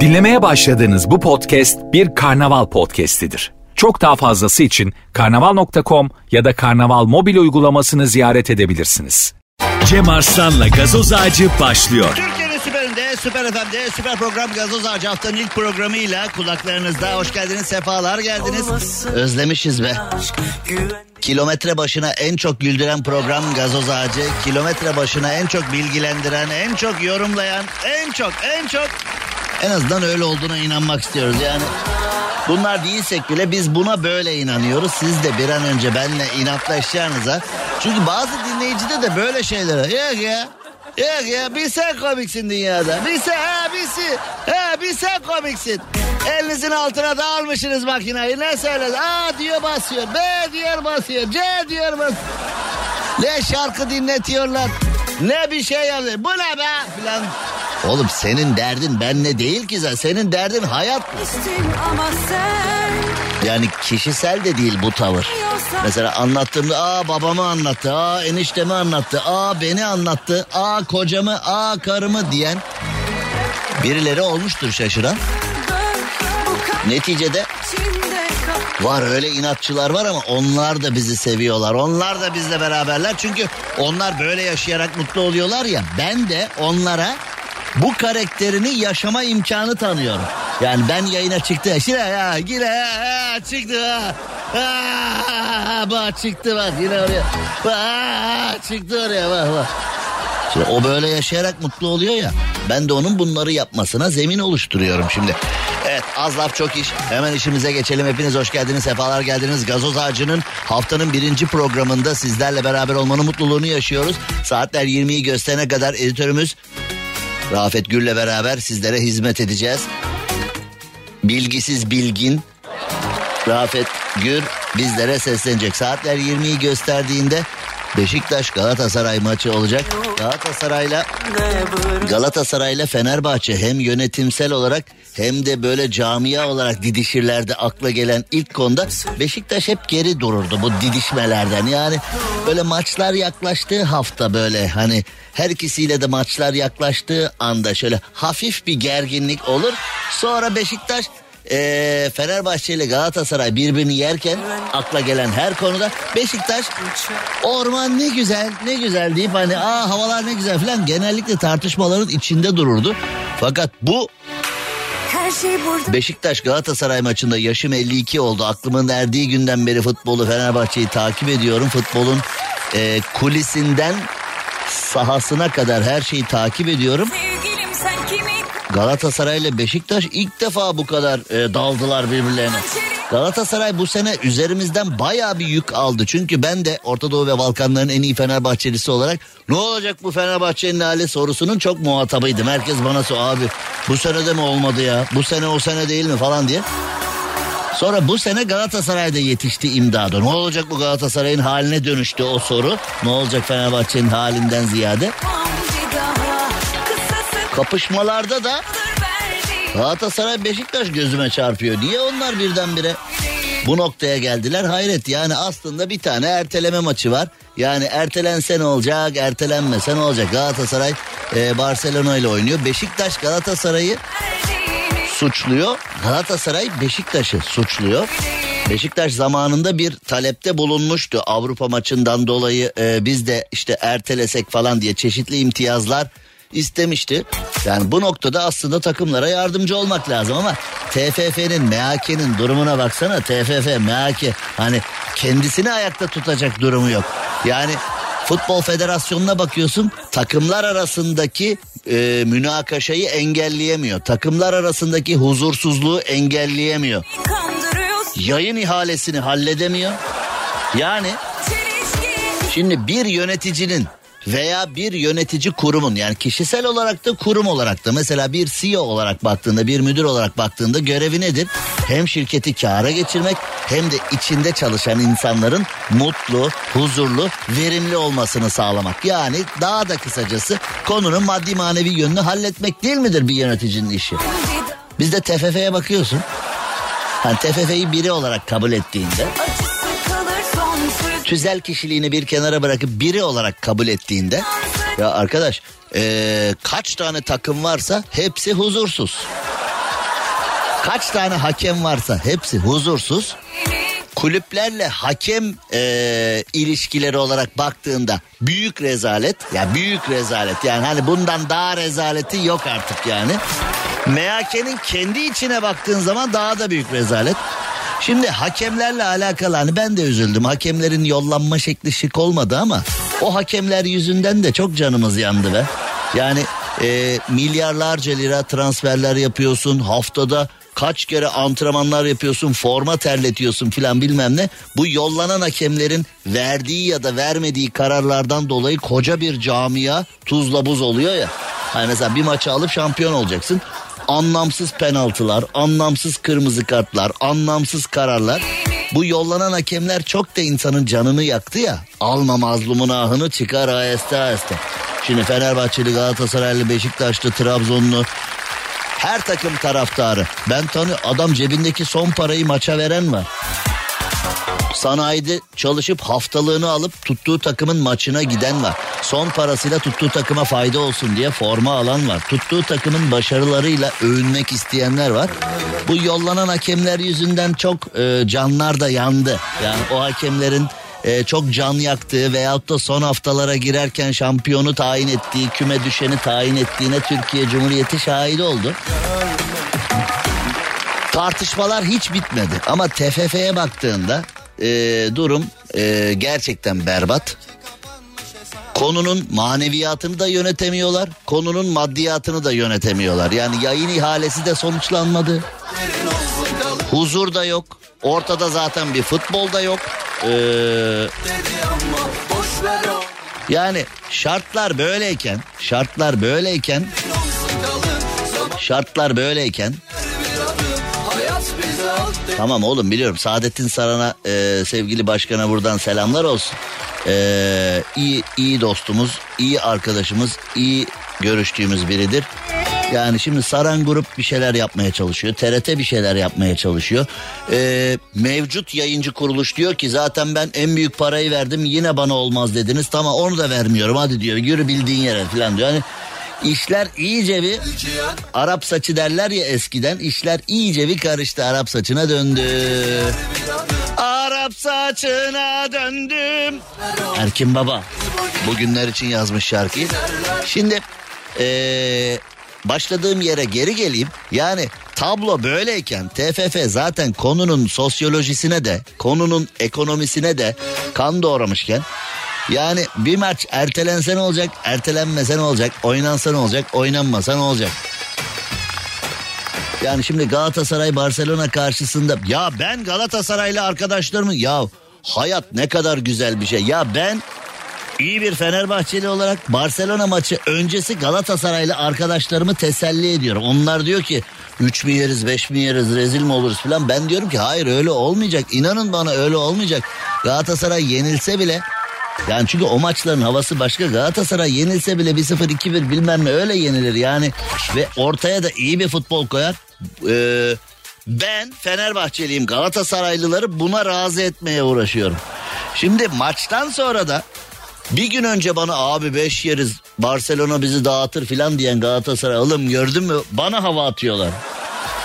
Dinlemeye başladığınız bu podcast bir karnaval podcastidir. Çok daha fazlası için karnaval.com ya da karnaval mobil uygulamasını ziyaret edebilirsiniz. Cem Arslan'la gazoz ağacı başlıyor. Türkiye'nin süperinde, süper FM'de, süper program Gazoz Ağacı haftanın ilk programıyla kulaklarınızda. Hoş geldiniz, sefalar geldiniz. Özlemişiz be. Kilometre başına en çok güldüren program Gazoz Ağacı. Kilometre başına en çok bilgilendiren, en çok yorumlayan, en çok, en çok... En azından öyle olduğuna inanmak istiyoruz yani. Bunlar değilsek bile biz buna böyle inanıyoruz. Siz de bir an önce benimle inatlaşacağınıza. Çünkü bazı dinleyicide de böyle şeylere. Yok ya. Yok ya bir sen komiksin dünyada. Bir sen ha bir sen. Ha bir sen komiksin. Elinizin altına da almışsınız makinayı. Ne söyledi? A diyor basıyor. B diyor basıyor. C diyor basıyor. Ne şarkı dinletiyorlar. Ne bir şey yapıyor. Bu ne be? Filan. Oğlum senin derdin benle değil ki zaten. Senin derdin hayat. ama sen Yani kişisel de değil bu tavır. Mesela anlattığımda aa babamı anlattı, aa eniştemi anlattı, aa beni anlattı, aa kocamı, aa karımı diyen birileri olmuştur şaşıran. Neticede var öyle inatçılar var ama onlar da bizi seviyorlar. Onlar da bizle beraberler. Çünkü onlar böyle yaşayarak mutlu oluyorlar ya. Ben de onlara bu karakterini yaşama imkanı tanıyorum. Yani ben yayına çıktı. Şire ya yine ha, çıktı ha. Ha, bak çıktı bak yine oraya. Bak, çıktı oraya bak bak. Şimdi o böyle yaşayarak mutlu oluyor ya. Ben de onun bunları yapmasına zemin oluşturuyorum şimdi. Evet az laf çok iş. Hemen işimize geçelim. Hepiniz hoş geldiniz, sefalar geldiniz. Gazoz Ağacı'nın haftanın birinci programında sizlerle beraber olmanın mutluluğunu yaşıyoruz. Saatler 20'yi gösterene kadar editörümüz Rafet Gül'le beraber sizlere hizmet edeceğiz. Bilgisiz bilgin Rafet Gür bizlere seslenecek. Saatler 20'yi gösterdiğinde Beşiktaş Galatasaray maçı olacak. Galatasaray'la Galatasaray'la Fenerbahçe hem yönetimsel olarak hem de böyle camia olarak didişirlerde akla gelen ilk konuda Beşiktaş hep geri dururdu bu didişmelerden. Yani böyle maçlar yaklaştığı hafta böyle hani her ikisiyle de maçlar yaklaştığı anda şöyle hafif bir gerginlik olur. Sonra Beşiktaş eee Fenerbahçe ile Galatasaray birbirini yerken akla gelen her konuda Beşiktaş orman ne güzel ne güzel deyip hani aa havalar ne güzel falan genellikle tartışmaların içinde dururdu. Fakat bu şey. Beşiktaş Galatasaray maçında yaşım 52 oldu. Aklımın erdiği günden beri futbolu Fenerbahçe'yi takip ediyorum. Futbolun eee, kulisinden sahasına kadar her şeyi takip ediyorum. Galatasaray ile Beşiktaş ilk defa bu kadar e, daldılar birbirlerine. Galatasaray bu sene üzerimizden bayağı bir yük aldı. Çünkü ben de Orta Doğu ve Balkanların en iyi Fenerbahçelisi olarak ne olacak bu Fenerbahçe'nin hali sorusunun çok muhatabıydım. Herkes bana sor abi bu sene de mi olmadı ya? Bu sene o sene değil mi falan diye. Sonra bu sene Galatasaray'da yetişti imdada. Ne olacak bu Galatasaray'ın haline dönüştü o soru. Ne olacak Fenerbahçe'nin halinden ziyade. Kapışmalarda da. Galatasaray Beşiktaş gözüme çarpıyor. Niye onlar birdenbire bu noktaya geldiler? Hayret yani aslında bir tane erteleme maçı var. Yani ertelense ne olacak, ertelenmese ne olacak? Galatasaray e, Barcelona ile oynuyor. Beşiktaş Galatasaray'ı suçluyor. Galatasaray Beşiktaş'ı suçluyor. Beşiktaş zamanında bir talepte bulunmuştu Avrupa maçından dolayı e, biz de işte ertelesek falan diye çeşitli imtiyazlar istemişti. Yani bu noktada aslında takımlara yardımcı olmak lazım ama TFF'nin, MHK'nin durumuna baksana. TFF, MHK hani kendisini ayakta tutacak durumu yok. Yani Futbol Federasyonu'na bakıyorsun takımlar arasındaki e, münakaşayı engelleyemiyor. Takımlar arasındaki huzursuzluğu engelleyemiyor. Yayın ihalesini halledemiyor. Yani. Şimdi bir yöneticinin veya bir yönetici kurumun yani kişisel olarak da kurum olarak da mesela bir CEO olarak baktığında bir müdür olarak baktığında görevi nedir? Hem şirketi kâra geçirmek hem de içinde çalışan insanların mutlu, huzurlu, verimli olmasını sağlamak. Yani daha da kısacası konunun maddi manevi yönünü halletmek değil midir bir yöneticinin işi? Biz de TFF'ye bakıyorsun. Hani TFF'yi biri olarak kabul ettiğinde. Tüzel kişiliğini bir kenara bırakıp biri olarak kabul ettiğinde Ya arkadaş ee, kaç tane takım varsa hepsi huzursuz. Kaç tane hakem varsa hepsi huzursuz. Kulüplerle hakem ee, ilişkileri olarak baktığında büyük rezalet. Ya büyük rezalet yani hani bundan daha rezaleti yok artık yani. MHK'nin kendi içine baktığın zaman daha da büyük rezalet. Şimdi hakemlerle alakalı hani ben de üzüldüm. Hakemlerin yollanma şekli şık olmadı ama o hakemler yüzünden de çok canımız yandı be. Yani e, milyarlarca lira transferler yapıyorsun haftada kaç kere antrenmanlar yapıyorsun forma terletiyorsun filan bilmem ne. Bu yollanan hakemlerin verdiği ya da vermediği kararlardan dolayı koca bir camia tuzla buz oluyor ya. Hani mesela bir maçı alıp şampiyon olacaksın anlamsız penaltılar, anlamsız kırmızı kartlar, anlamsız kararlar. Bu yollanan hakemler çok da insanın canını yaktı ya. Alma mazlumun ahını çıkar aheste aheste. Şimdi Fenerbahçeli, Galatasaraylı, Beşiktaşlı, Trabzonlu her takım taraftarı. Ben tanı adam cebindeki son parayı maça veren var. Sanayide çalışıp haftalığını alıp tuttuğu takımın maçına giden var. Son parasıyla tuttuğu takıma fayda olsun diye forma alan var. Tuttuğu takımın başarılarıyla övünmek isteyenler var. Bu yollanan hakemler yüzünden çok e, canlar da yandı. Yani o hakemlerin e, çok can yaktığı veyahut da son haftalara girerken şampiyonu tayin ettiği, küme düşeni tayin ettiğine Türkiye Cumhuriyeti şahit oldu. Tartışmalar hiç bitmedi ama TFF'ye baktığında e, durum e, gerçekten berbat. Konunun maneviyatını da yönetemiyorlar. Konunun maddiyatını da yönetemiyorlar. Yani yayın ihalesi de sonuçlanmadı. Huzur da yok. Ortada zaten bir futbol da yok. Ee, yani şartlar böyleyken, şartlar böyleyken, şartlar böyleyken Tamam oğlum biliyorum. Saadettin Saran'a e, sevgili başkana buradan selamlar olsun. E, iyi iyi dostumuz, iyi arkadaşımız, iyi görüştüğümüz biridir. Yani şimdi Saran Grup bir şeyler yapmaya çalışıyor. TRT bir şeyler yapmaya çalışıyor. E, mevcut yayıncı kuruluş diyor ki zaten ben en büyük parayı verdim yine bana olmaz dediniz. Tamam onu da vermiyorum hadi diyor yürü bildiğin yere falan diyor. Hani İşler iyice bir Arap saçı derler ya eskiden işler iyice bir karıştı Arap saçına döndü. Arap saçına döndüm. Erkin Baba bugünler için yazmış şarkıyı. Şimdi ee, başladığım yere geri geleyim. Yani tablo böyleyken TFF zaten konunun sosyolojisine de konunun ekonomisine de kan doğramışken yani bir maç ertelense ne olacak, ertelenmese ne olacak, oynansa ne olacak, oynanmasa ne olacak? Yani şimdi Galatasaray Barcelona karşısında ya ben Galatasaraylı arkadaşlarımı ya hayat ne kadar güzel bir şey. Ya ben iyi bir Fenerbahçeli olarak Barcelona maçı öncesi Galatasaraylı arkadaşlarımı teselli ediyorum. Onlar diyor ki 3 mi yeriz 5 mi yeriz rezil mi oluruz falan. Ben diyorum ki hayır öyle olmayacak. İnanın bana öyle olmayacak. Galatasaray yenilse bile yani çünkü o maçların havası başka. Galatasaray yenilse bile 1-0 2-1 bilmem ne öyle yenilir yani. Ve ortaya da iyi bir futbol koyar. Ee, ben Fenerbahçeliyim Galatasaraylıları buna razı etmeye uğraşıyorum. Şimdi maçtan sonra da bir gün önce bana abi 5 yeriz Barcelona bizi dağıtır filan diyen Galatasaray oğlum gördün mü bana hava atıyorlar.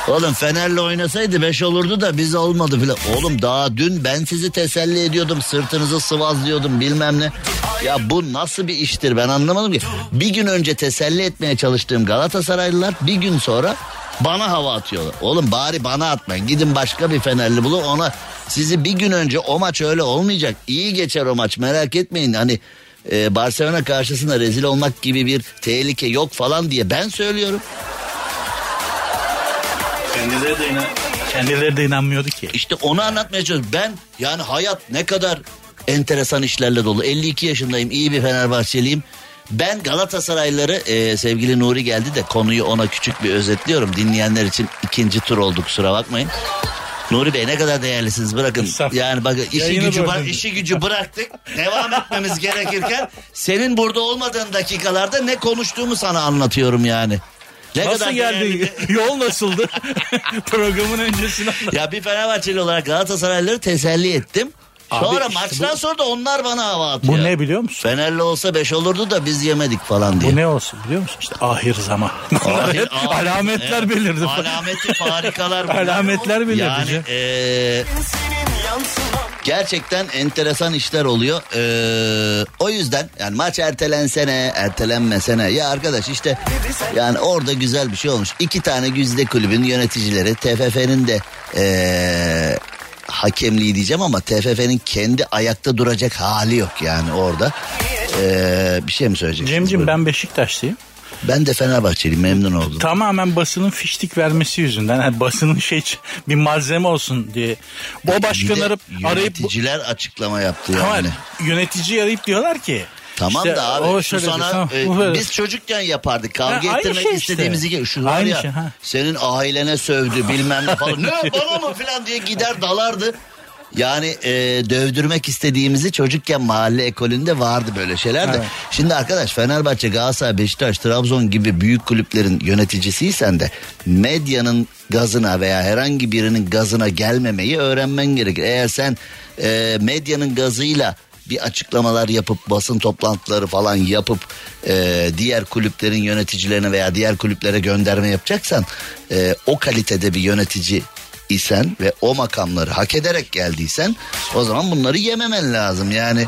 Oğlum Fener'le oynasaydı 5 olurdu da biz olmadı filan. Oğlum daha dün ben sizi teselli ediyordum. Sırtınızı sıvazlıyordum bilmem ne. Ya bu nasıl bir iştir ben anlamadım ki. Bir gün önce teselli etmeye çalıştığım Galatasaraylılar bir gün sonra bana hava atıyorlar. Oğlum bari bana atmayın. Gidin başka bir Fenerli bulun ona. Sizi bir gün önce o maç öyle olmayacak. İyi geçer o maç merak etmeyin. Hani e, Barcelona karşısında rezil olmak gibi bir tehlike yok falan diye ben söylüyorum. Kendileri de, inan kendileri de inanmıyordu ki. İşte onu anlatmaya çalışıyorum. Ben yani hayat ne kadar enteresan işlerle dolu. 52 yaşındayım iyi bir Fenerbahçeliyim. Ben Galatasaraylıları e, sevgili Nuri geldi de konuyu ona küçük bir özetliyorum. Dinleyenler için ikinci tur oldu kusura bakmayın. Nuri Bey ne kadar değerlisiniz bırakın. Yani bakın işi Yayını gücü, bırakın. işi gücü bıraktık. Devam etmemiz gerekirken senin burada olmadığın dakikalarda ne konuştuğumu sana anlatıyorum yani. Ne Nasıl kadar geldi? Yol nasıldı? Programın öncesine anlat. Ya bir Fenerbahçeli olarak Galatasaraylıları teselli ettim. Sonra işte maçtan bu- sonra da onlar bana hava atıyor. Bu ne biliyor musun? Fenerli olsa 5 olurdu da biz yemedik falan diye. Bu ne olsun biliyor musun? İşte ahir zaman. Ahir- ahir- alametler evet. belirdi. Alameti farikalar. Alametler belirdi Yani eee, gerçekten enteresan işler oluyor. Eee, o yüzden yani maç ertelensene ertelenmesene. Ya arkadaş işte yani orada güzel bir şey olmuş. İki tane güzide kulübün yöneticileri TFF'nin de eee hakemliği diyeceğim ama TFF'nin kendi ayakta duracak hali yok yani orada. Eee, bir şey mi söyleyeceksiniz? Cemcim ben Beşiktaşlıyım. Ben de Fenerbahçeliyim memnun oldum. Tamamen basının fiştik vermesi yüzünden. Yani basının şey bir malzeme olsun diye. O başkanları arayıp yöneticiler açıklama yaptı Tamam, yani. yöneticiyi arayıp diyorlar ki. Tamam işte da abi şu sana tamam, e, biz çocukken yapardık kavga Ha, ettirmek şey işte. istediğimizi ge- şu var ya şey, ha. senin ailene sövdü bilmem ne falan ne bana mı falan diye gider dalardı. Yani e, dövdürmek istediğimizi çocukken mahalle ekolünde vardı böyle şeyler de. Evet. Şimdi arkadaş Fenerbahçe, Galatasaray, Beşiktaş, Trabzon gibi büyük kulüplerin yöneticisiysen de medyanın gazına veya herhangi birinin gazına gelmemeyi öğrenmen gerekir. Eğer sen e, medyanın gazıyla bir açıklamalar yapıp basın toplantıları falan yapıp e, diğer kulüplerin yöneticilerine veya diğer kulüplere gönderme yapacaksan e, o kalitede bir yönetici isen ve o makamları hak ederek geldiysen o zaman bunları yememen lazım yani.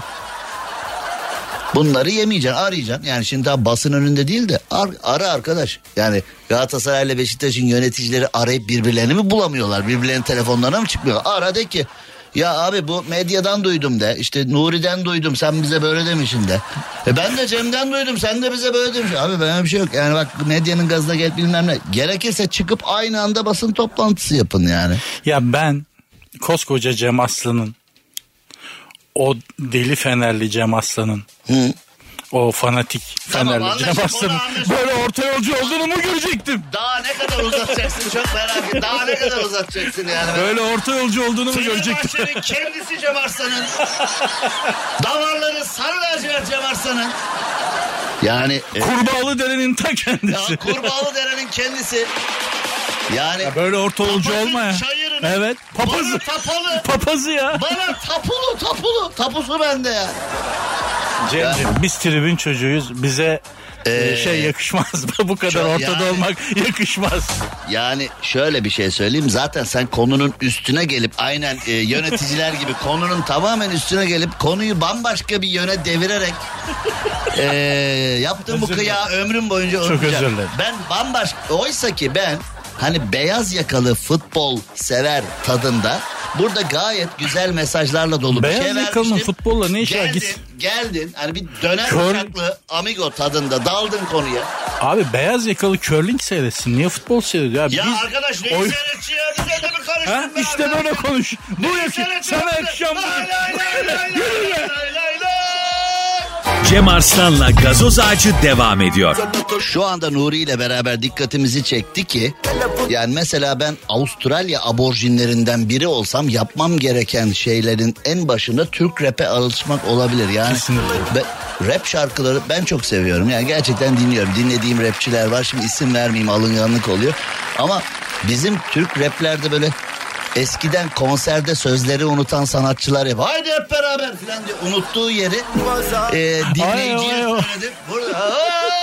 Bunları yemeyeceksin arayacaksın. Yani şimdi daha basın önünde değil de ar- ara arkadaş. Yani Galatasaray ile Beşiktaş'ın yöneticileri arayıp birbirlerini mi bulamıyorlar? Birbirlerinin telefonlarına mı çıkmıyor? Ara de ki ya abi bu medyadan duydum de işte Nuri'den duydum sen bize böyle demişsin de. E ben de Cem'den duydum sen de bize böyle demişsin. Abi böyle bir şey yok yani bak medyanın gazına gel bilmem ne. Gerekirse çıkıp aynı anda basın toplantısı yapın yani. Ya ben koskoca Cem Aslan'ın o deli Fenerli Cem Aslan'ın Hı. O fanatik Tamam, Fenerli anlaşıldı, Cem Aslan'ın onu anlaşıldı. böyle orta yolcu olduğunu mu görecektim? Daha ne kadar uzatacaksın çok merak ettim. Daha ne kadar uzatacaksın yani. Böyle orta yolcu olduğunu mu görecektim? Fenerbahçe'nin kendisi Cem Arslan'ın. Damarları sarı lacivert Cem Arslan'ın. Yani e, Kurbağalı derenin ta ya, kendisi. Kurbağalı Dere'nin kendisi. Yani Ya böyle orta yolcu olma ya. Çayırını, Evet. Papazı. Bana tapalı. Papazı ya. Bana tapulu tapulu. Tapusu bende ya. Cemciğim biz tribün çocuğuyuz. Bize e, Ee, şey yakışmaz. Bu kadar ortada yani- olmak yakışmaz. Yani şöyle bir şey söyleyeyim. Zaten sen konunun üstüne gelip aynen e, yöneticiler gibi konunun tamamen üstüne gelip konuyu bambaşka bir yöne devirerek e, yaptığım bu kıya ömrüm boyunca Çok özür dilerim. Ben bambaşka oysa ki ben hani beyaz yakalı futbol sever tadında burada gayet güzel mesajlarla dolu Beyaz bir şey yakalının vermiştim. futbolla ne? Geldin, Git. geldin hani bir döner Kör- uçaklı amigo tadında daldın konuya. Abi beyaz yakalı curling seyretsin. Niye futbol seyrediyor abi? Ya Biz- arkadaş ne Oy- seyretçi ya bize de mi karıştın Ha? be İşte böyle konuş. Bu yakın. Sana yakışan bu. Lay lay Cem Arslan'la gazoz ağacı devam ediyor. Şu anda Nuri ile beraber dikkatimizi çekti ki yani mesela ben Avustralya aborjinlerinden biri olsam yapmam gereken şeylerin en başında Türk rap'e alışmak olabilir. Yani Kesinlikle. ben- rap şarkıları ben çok seviyorum. Yani gerçekten dinliyorum. Dinlediğim rapçiler var. Şimdi isim vermeyeyim alınganlık oluyor. Ama bizim Türk raplerde böyle eskiden konserde sözleri unutan sanatçılar hep haydi hep beraber falan diye unuttuğu yeri e, dinleyiciye söyledim. Burada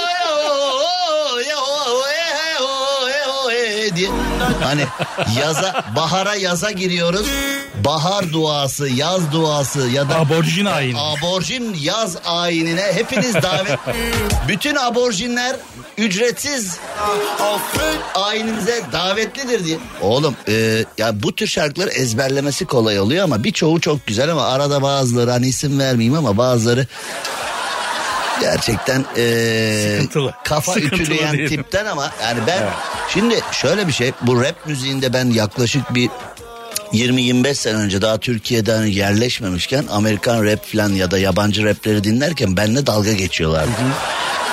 diye hani yaza bahara yaza giriyoruz. Bahar duası, yaz duası ya da Aborjin ayini. aborjin yaz ayinine hepiniz davet. Bütün aborjinler ücretsiz ayininize davetlidir diye. Oğlum e, ya bu tür şarkıları ezberlemesi kolay oluyor ama birçoğu çok güzel ama arada bazıları hani isim vermeyeyim ama bazıları gerçekten e, Sıkıntılı. kafa Sıkıntılı ütüleyen diyelim. tipten ama yani ben şimdi şöyle bir şey bu rap müziğinde ben yaklaşık bir 20-25 sene önce daha Türkiye'den yerleşmemişken Amerikan rap falan ya da yabancı rapleri dinlerken benle dalga geçiyorlardı.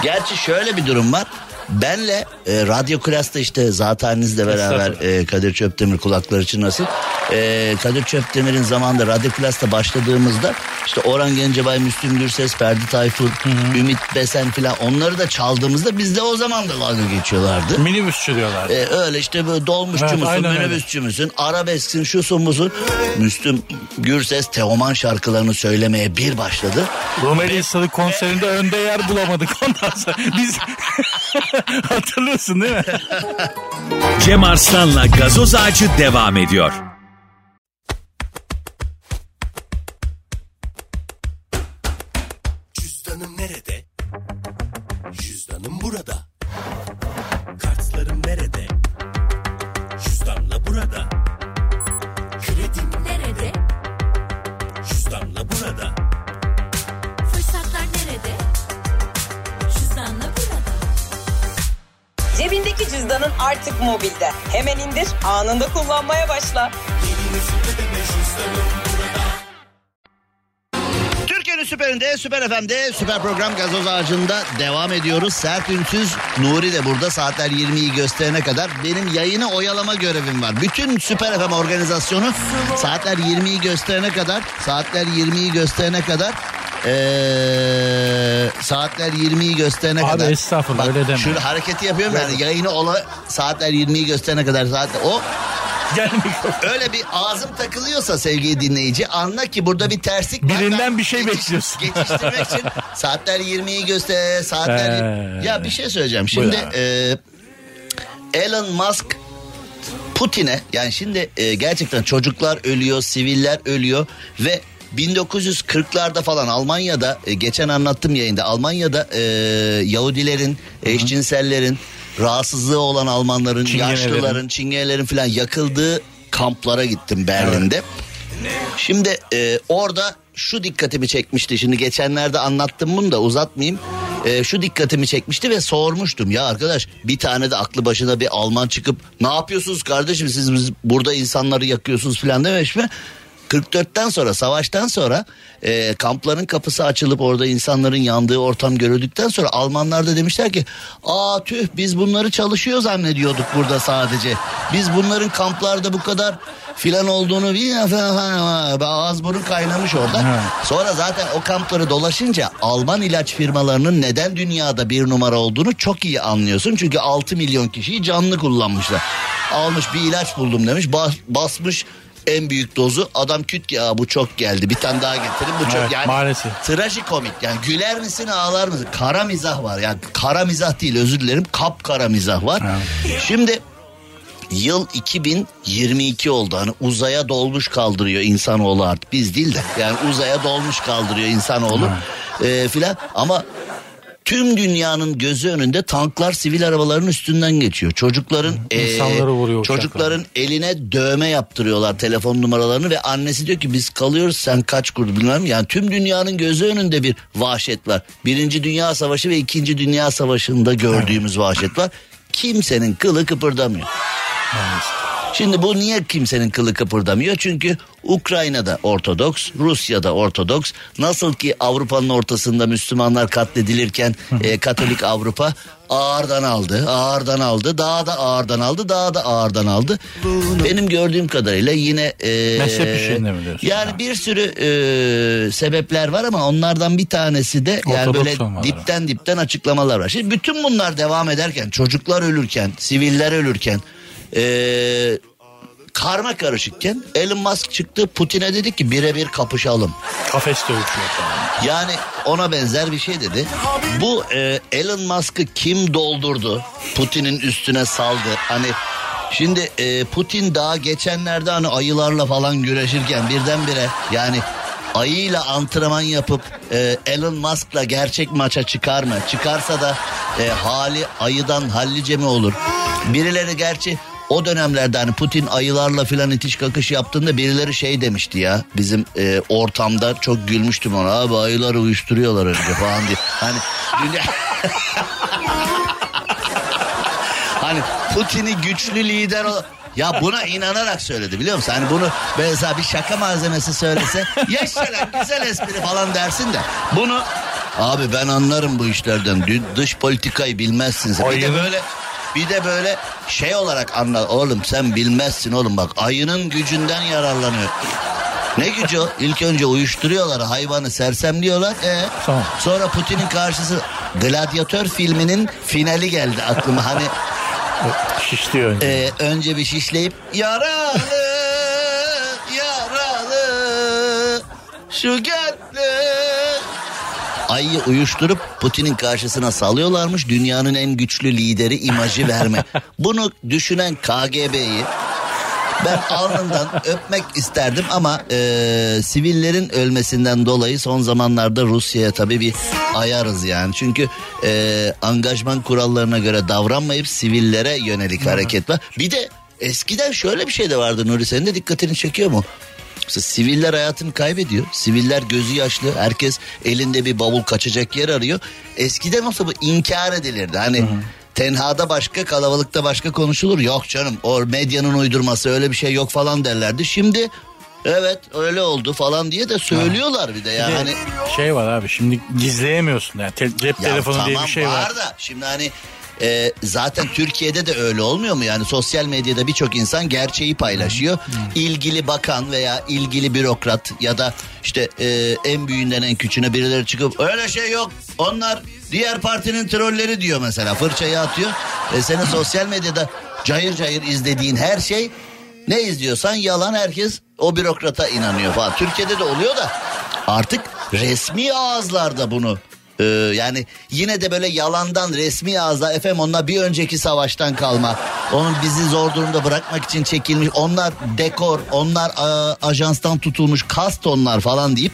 Gerçi şöyle bir durum var. Benle e, Radyo Klas'ta işte zatenizle beraber e, Kadir Çöptemir kulakları çınlasın. E, Kadir Çöpdemir'in zamanında Radyo Klas'ta başladığımızda işte Orhan Gencebay, Müslüm Gürses, Ferdi Tayfur, Ümit Besen filan onları da çaldığımızda bizde o zaman da dalga geçiyorlardı. Minibüsçü diyorlar. E, öyle işte böyle dolmuşçu Evet, musun, öyle. minibüsçü müsün, arabesksin, şusun musun? Müslüm Gürses Teoman şarkılarını söylemeye bir başladı. Rumeli Hisarı konserinde önde yer bulamadık ondan sonra. Biz hatırlıyorsun değil mi? Cem Arslan'la gazoz ağacı devam ediyor. Süper FM'de, süper program gazoz ağacında devam ediyoruz. Sert Ünsüz, Nuri de burada saatler 20'yi gösterene kadar benim yayını oyalama görevim var. Bütün süper FM organizasyonu saatler 20'yi gösterene kadar, saatler 20'yi gösterene kadar ee, saatler 20'yi gösterene Abi kadar. estağfurullah, öyle deme. Şu hareketi yapıyorum yani yayını ola saatler 20'yi gösterene kadar saat o Gel mikrofon. Öyle bir ağzım takılıyorsa sevgili dinleyici anla ki burada bir terslik var. Birinden bir şey geçiş- bekliyorsun. Geçiştirmek için saatler 20'yi göster saatler... Ee. ya bir şey söyleyeceğim. Şimdi e, Elon Musk Putin'e yani şimdi e, gerçekten çocuklar ölüyor, siviller ölüyor ve 1940'larda falan Almanya'da e, geçen anlattım yayında Almanya'da e, Yahudilerin, eşcinsellerin, rahatsızlığı olan Almanların, Çingenelerin. yaşlıların, çingenelerin falan yakıldığı kamplara gittim Berlin'de. Şimdi e, orada şu dikkatimi çekmişti. Şimdi geçenlerde anlattım bunu da uzatmayayım. E, şu dikkatimi çekmişti ve sormuştum. Ya arkadaş bir tane de aklı başına bir Alman çıkıp ne yapıyorsunuz kardeşim siz biz burada insanları yakıyorsunuz falan demiş mi? 44'ten sonra savaştan sonra e, kampların kapısı açılıp orada insanların yandığı ortam görüldükten sonra Almanlar da demişler ki aa tüh biz bunları çalışıyor zannediyorduk burada sadece. Biz bunların kamplarda bu kadar filan olduğunu ağız burun kaynamış orada. Sonra zaten o kampları dolaşınca Alman ilaç firmalarının neden dünyada bir numara olduğunu çok iyi anlıyorsun. Çünkü 6 milyon kişiyi canlı kullanmışlar. Almış bir ilaç buldum demiş bas- basmış en büyük dozu adam küt ya bu çok geldi bir tane daha getirin bu çok. Evet, yani maalesef. trajikomik. Yani güler misin ağlar mısın? Kara mizah var. Yani kara mizah değil özür dilerim kap kara mizah var. Şimdi yıl 2022 oldu. Hani uzaya dolmuş kaldırıyor insanoğlu artık. Biz değil de yani uzaya dolmuş kaldırıyor insanoğlu ee, filan. Ama tüm dünyanın gözü önünde tanklar sivil arabaların üstünden geçiyor. Çocukların İnsanları vuruyor çocukların eline dövme yaptırıyorlar telefon numaralarını ve annesi diyor ki biz kalıyoruz sen kaç kurdu bilmem yani tüm dünyanın gözü önünde bir vahşet var. Birinci Dünya Savaşı ve İkinci Dünya Savaşı'nda gördüğümüz vahşet var. Kimsenin kılı kıpırdamıyor. Şimdi bu niye kimsenin kılı kıpırdamıyor? Çünkü Ukrayna'da Ortodoks, Rusya'da Ortodoks. Nasıl ki Avrupa'nın ortasında Müslümanlar katledilirken e, Katolik Avrupa ağırdan aldı, ağırdan aldı, daha da ağırdan aldı, daha da ağırdan aldı. Benim gördüğüm kadarıyla yine... E, Mezhep işinde mi diyorsun? Yani bir sürü e, sebepler var ama onlardan bir tanesi de yani Ortodoks böyle olmaları. dipten dipten açıklamalar var. Şimdi bütün bunlar devam ederken, çocuklar ölürken, siviller ölürken... E, karma karışıkken Elon Musk çıktı Putin'e dedi ki birebir kapışalım. Kafes dövüşü. Yani ona benzer bir şey dedi. Bu e, Elon Musk'ı kim doldurdu? Putin'in üstüne saldı. Hani şimdi e, Putin daha geçenlerde hani ayılarla falan güreşirken birdenbire yani ayıyla antrenman yapıp e, Elon Musk'la gerçek maça çıkar mı? Çıkarsa da e, hali ayıdan hallice mi olur? Birileri gerçi o dönemlerde hani Putin ayılarla filan itiş kakış yaptığında birileri şey demişti ya bizim e, ortamda çok gülmüştüm ona abi ayıları uyuşturuyorlar önce falan diye. Hani dünya... hani Putin'i güçlü lider ol... Ya buna inanarak söyledi biliyor musun? Hani bunu mesela bir şaka malzemesi söylese yaşa lan güzel espri falan dersin de. Bunu abi ben anlarım bu işlerden. Dış politikayı bilmezsin sen. Bir de böyle Bir de böyle şey olarak anla. Oğlum sen bilmezsin oğlum bak ayının gücünden yararlanıyor. Ne gücü o? İlk önce uyuşturuyorlar hayvanı sersemliyorlar. E, Tamam. Sonra Putin'in karşısı Gladyatör filminin finali geldi aklıma. Hani Şişliyor önce. ee, önce bir şişleyip yaralı yaralı şu gönlüm. Ayıyı uyuşturup Putin'in karşısına salıyorlarmış dünyanın en güçlü lideri imajı verme. Bunu düşünen KGB'yi ben alnından öpmek isterdim ama e, sivillerin ölmesinden dolayı son zamanlarda Rusya'ya tabii bir ayarız yani. Çünkü e, angajman kurallarına göre davranmayıp sivillere yönelik hareket var. Bir de eskiden şöyle bir şey de vardı Nuri senin de dikkatini çekiyor mu? Mesela siviller hayatını kaybediyor. Siviller gözü yaşlı. Herkes elinde bir bavul kaçacak yer arıyor. Eskiden olsa bu inkar edilirdi. Hani tenhada başka kalabalıkta başka konuşulur. Yok canım o medyanın uydurması öyle bir şey yok falan derlerdi. Şimdi evet öyle oldu falan diye de söylüyorlar bir de ya. Bir de hani şey var abi şimdi gizleyemiyorsun yani Te- cep ya telefonu tamam diye bir şey var. da şimdi hani e, zaten Türkiye'de de öyle olmuyor mu yani sosyal medyada birçok insan gerçeği paylaşıyor. İlgili bakan veya ilgili bürokrat ya da işte e, en büyüğünden en küçüğüne birileri çıkıp öyle şey yok onlar diğer partinin trolleri diyor mesela fırçayı atıyor. E, senin sosyal medyada cayır cayır izlediğin her şey ne izliyorsan yalan herkes o bürokrata inanıyor falan. Türkiye'de de oluyor da artık resmi ağızlarda bunu ee, yani yine de böyle yalandan resmi ağızla efendim onlar bir önceki savaştan kalma. Onun bizi zor durumda bırakmak için çekilmiş. Onlar dekor, onlar a, ajanstan tutulmuş kast onlar falan deyip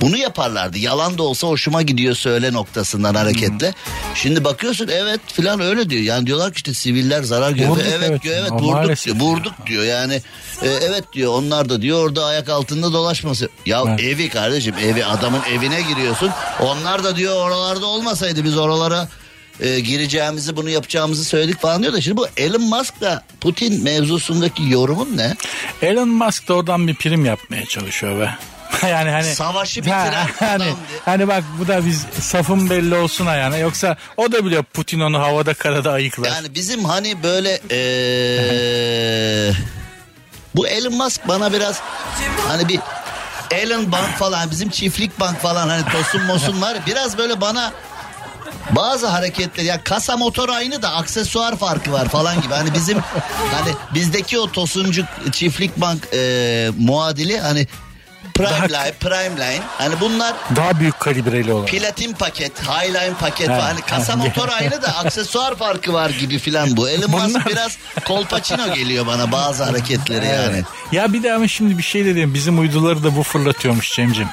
bunu yaparlardı. Yalan da olsa hoşuma gidiyor söyle noktasından hareketle. Şimdi bakıyorsun evet filan öyle diyor. Yani diyorlar ki işte siviller zarar görüyor. Vurduk, evet evet. diyor evet vurduk maalesef diyor. Vurduk diyor. Yani e, evet diyor onlar da diyor orada ayak altında dolaşması. Ya Evet. evi kardeşim evi adamın evine giriyorsun. Onlar da diyor oralarda olmasaydı biz oralara e, gireceğimizi bunu yapacağımızı söyledik falan diyor da şimdi bu Elon Musk'la Putin mevzusundaki yorumun ne? Elon Musk da oradan bir prim yapmaya çalışıyor be. yani hani Savaşı bitiren Ha, hani, adamdı. hani bak bu da biz safın belli olsun ayağına yoksa o da biliyor Putin onu havada karada ayıklar. Yani bizim hani böyle eee, bu Elon Musk bana biraz hani bir Elon Bank falan bizim çiftlik bank falan hani tosun mosun var biraz böyle bana bazı hareketler ya kasa motor aynı da aksesuar farkı var falan gibi. Hani bizim hani bizdeki o tosuncuk çiftlik bank eee, muadili hani Prime Daha- Line, Prime Line hani bunlar Daha büyük kalibreli olan. platin paket, highline paket Ha, var. Hani kasa ha. motor aynı da aksesuar farkı var gibi filan bu. Elon Musk Bunlar- biraz kolpaçino geliyor bana bazı hareketleri yani. Ya bir de ama şimdi bir şey dedim bizim uyduları da bu fırlatıyormuş Cemcim.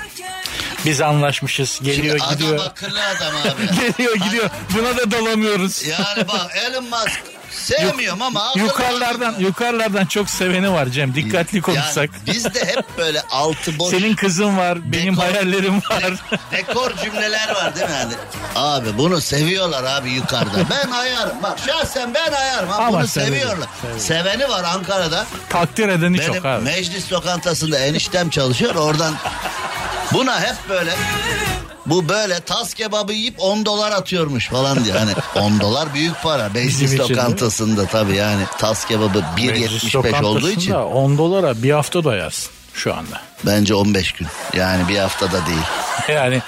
Biz anlaşmışız geliyor Şimdi gidiyor. Adam akıllı adam abi. Geliyor gidiyor. Buna da dalamıyoruz. yani bak Elon Musk sevmiyorum ama Yukarılardan yukarılardan çok seveni var Cem. Dikkatli konuşsak. Yani biz de hep böyle altı boş Senin kızın var, benim Dekor- hayallerim var. dekor cümleler var değil mi? Yani, abi bunu seviyorlar abi yukarıda. Ben ayarım. Bak şahsen ben ayarım. Ama Ama bunu severim, seviyorlar. severim. Seveni var Ankara'da. Takdir edeni Benim çok abi. meclis lokantasında eniştem çalışıyor. Oradan buna hep böyle bu böyle tas kebabı yiyip 10 dolar atıyormuş falan diyor. Hani 10 dolar büyük para. Meclis için lokantasında tabii yani tas kebabı Meclis 1.75 olduğu için lokantasında 10 dolara bir hafta doyarsın şu anda. bence 15 gün. Yani bir haftada değil. Yani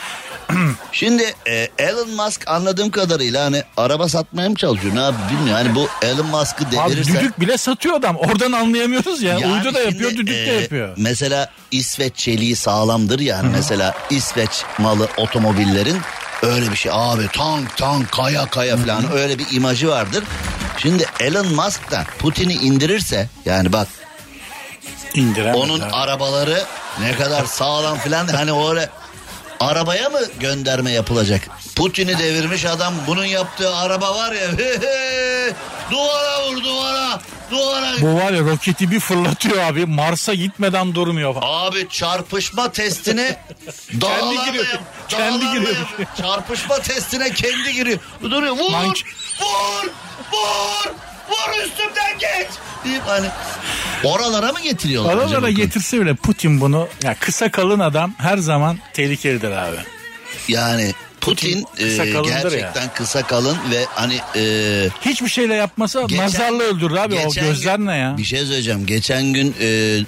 Şimdi e, Elon Musk anladığım kadarıyla hani araba satmaya mı çalışıyor ne yapıyor bilmiyorum. Hani bu Elon Musk'ı abi devirirse... düdük bile satıyor adam. Oradan anlayamıyoruz ya. Yani Uydu da şimdi, yapıyor, düdük de e, yapıyor. Mesela İsveç çeliği sağlamdır yani. Mesela İsveç malı otomobillerin öyle bir şey. Abi tank tank kaya kaya falan öyle bir imajı vardır. Şimdi Elon Musk da Putin'i indirirse yani bak İndiremez onun abi. arabaları ne kadar sağlam falan hani öyle arabaya mı gönderme yapılacak? Putin'i devirmiş adam bunun yaptığı araba var ya duvara vur duvara duvara Bu var ya roketi bir fırlatıyor abi. Mars'a gitmeden durmuyor falan. Abi çarpışma testini dağlarla giriyor. Kendi giriyor. Çarpışma testine kendi giriyor. Duruyor. Vur, Mank- vur, vur, vur üstümden geç. Deyip hani oralara mı getiriyorlar? acaba? Aralara getirse bile Putin bunu ya kısa kalın adam her zaman tehlikelidir abi. Yani Putin, kısa e, kalındır ya. gerçekten kısa kalın ve hani e, Hiçbir şeyle yapmasa Geçen- nazarla öldürür abi. O gözler gün- ne ya? Bir şey söyleyeceğim. Geçen gün e,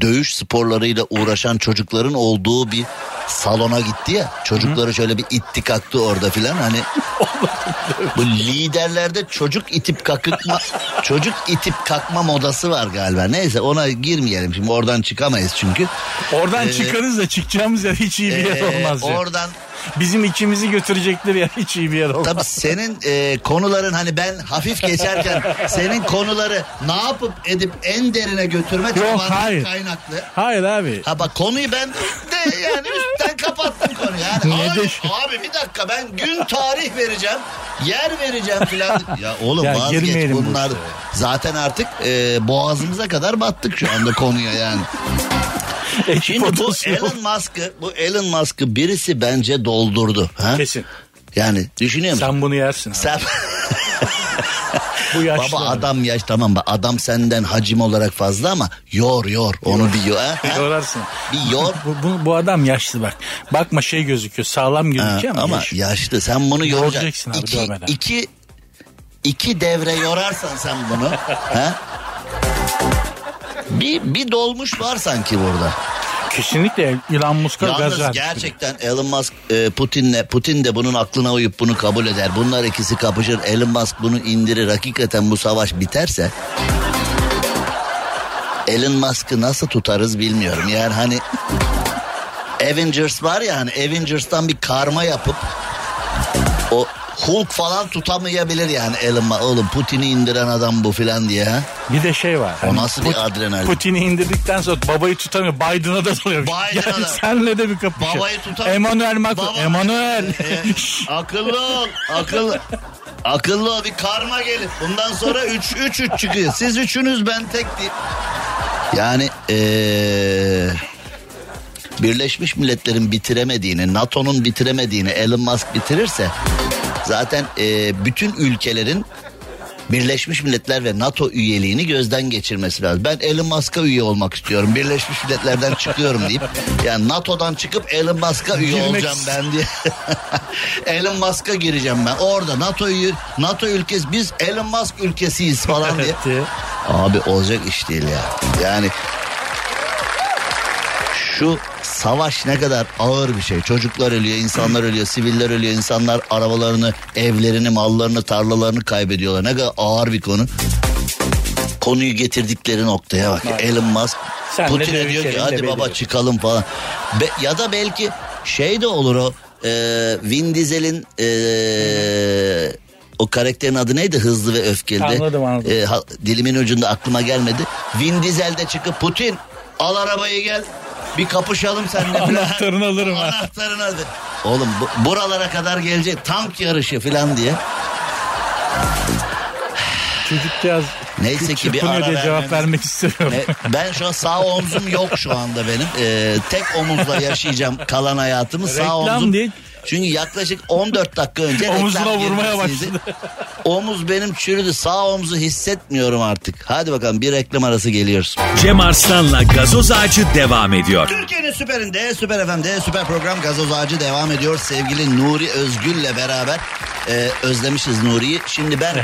dövüş sporlarıyla uğraşan çocukların olduğu bir salona gitti ya. Çocukları şöyle bir itti kalktı orada filan hani. bu liderlerde çocuk itip kakıtma çocuk itip kalkma modası var galiba. Neyse ona girmeyelim şimdi oradan çıkamayız çünkü. Oradan Ee, çıkarız da çıkacağımız yer hiç iyi bir yer Ee, olmaz ya. oradan Bizim içimizi götürecekleri yer hiç iyi bir yer olmaz. Tabii senin e, konuların hani ben hafif geçerken senin konuları ne yapıp edip en derine götürme çabandan hayır. kaynaklı. Hayır abi. Ha bak konuyu ben de yani üstten kapattım konuyu. Yani Ne abi, de- abi bir dakika ben gün tarih vereceğim. Yer vereceğim filan. Ya oğlum Ya vazgeç bu bunlar. işe. Zaten artık e, boğazımıza kadar battık şu anda konuya yani. Şimdi bu. Elon Musk'ı bu Elon Musk'ı birisi bence doldurdu. Ha? Kesin. Yani düşünüyor musun? Sen bunu yersin. abi. Sen... Bu yaşlı. Baba adam yaş tamam bak adam senden hacim olarak fazla ama yor yor onu bir yor. ha? Ha? Yorarsın. Bir yor. Bu, bu, bu adam yaşlı bak. Bakma şey gözüküyor sağlam Ha, gözüküyor ama, ama yaşlı. yaşlı sen bunu Yoracaksın yoracaksın. abi, İki, dövmeden. iki, iki devre yorarsan sen bunu. ha? Bir, bir dolmuş var sanki burada. Kesinlikle Elon Musk'a Yalnız vermiş. gerçekten Elon Musk e, Putin'le Putin de bunun aklına uyup bunu kabul eder. Bunlar ikisi kapışır. Elon Musk bunu indirir. Hakikaten bu savaş biterse Elon Musk'ı nasıl tutarız bilmiyorum. Yani hani Avengers var ya hani Avengers'tan bir karma yapıp o Hulk falan tutamayabilir yani Elon Musk. Oğlum Putin'i indiren adam bu filan diye. Bir de şey var. O nasıl bir adrenalin? Putin'i indirdikten sonra babayı tutamıyor. Biden'a da dalıyor. Biden'a yani da. senle de bir kapışıyor. Babayı tutam- Emmanuel Macron. Baba- Emmanuel. Ee, akıllı ol. Akıllı. Akıllı ol bir karma gelir. Bundan sonra 3 3 3 çıkıyor. Siz üçünüz ben tek değil. Yani ee, Birleşmiş Milletler'in bitiremediğini, NATO'nun bitiremediğini Elon Musk bitirirse zaten ee, bütün ülkelerin Birleşmiş Milletler ve NATO üyeliğini gözden geçirmesi lazım. Ben Elon Musk'a üye olmak istiyorum. Birleşmiş Milletler'den çıkıyorum deyip yani NATO'dan çıkıp Elon Musk'a üye Girmek olacağım ben diye. Elon Musk'a gireceğim ben. Orada NATO üye, NATO ülkesi biz Elon Musk ülkesiyiz falan diye. Evet. Abi olacak iş değil ya. Yani şu savaş ne kadar ağır bir şey. Çocuklar ölüyor, insanlar ölüyor, siviller ölüyor, insanlar arabalarını, evlerini, mallarını, tarlalarını kaybediyorlar. Ne kadar ağır bir konu. Konuyu getirdikleri noktaya bak. Elon Musk Sen Putin'e diyor ki hadi baba belli." çıkalım falan. Be- ya da belki şey de olur o e, Vin Diesel'in e, o karakterin adı neydi? Hızlı ve öfkeli. Anladım, anladım. E, ha- dilimin ucunda aklıma gelmedi. Vin Diesel de çıkıp Putin al arabayı gel bir kapışalım seninle. Anahtarını alırım ha. Anahtarını alır. Oğlum bu- buralara kadar gelecek tank yarışı falan diye. Çocukcağız Neyse ki bir ara diye cevap vermek istemiyorum. E, ben şu an sağ omzum yok şu anda benim. E, tek omuzla yaşayacağım kalan hayatımı. Sağ Reklam omzum. değil. Çünkü yaklaşık 14 dakika önce Omuzuna vurmaya başladı. Omuz benim çürüdü. Sağ omuzu hissetmiyorum artık. Hadi bakalım bir reklam arası geliyoruz. Cem Arslan'la gazoz ağacı devam ediyor. Türkiye'nin süperinde, süper FM'de süper program Gazoz Ağacı devam ediyor. Sevgili Nuri Özgül'le beraber e, özlemişiz Nuri'yi. Şimdi ben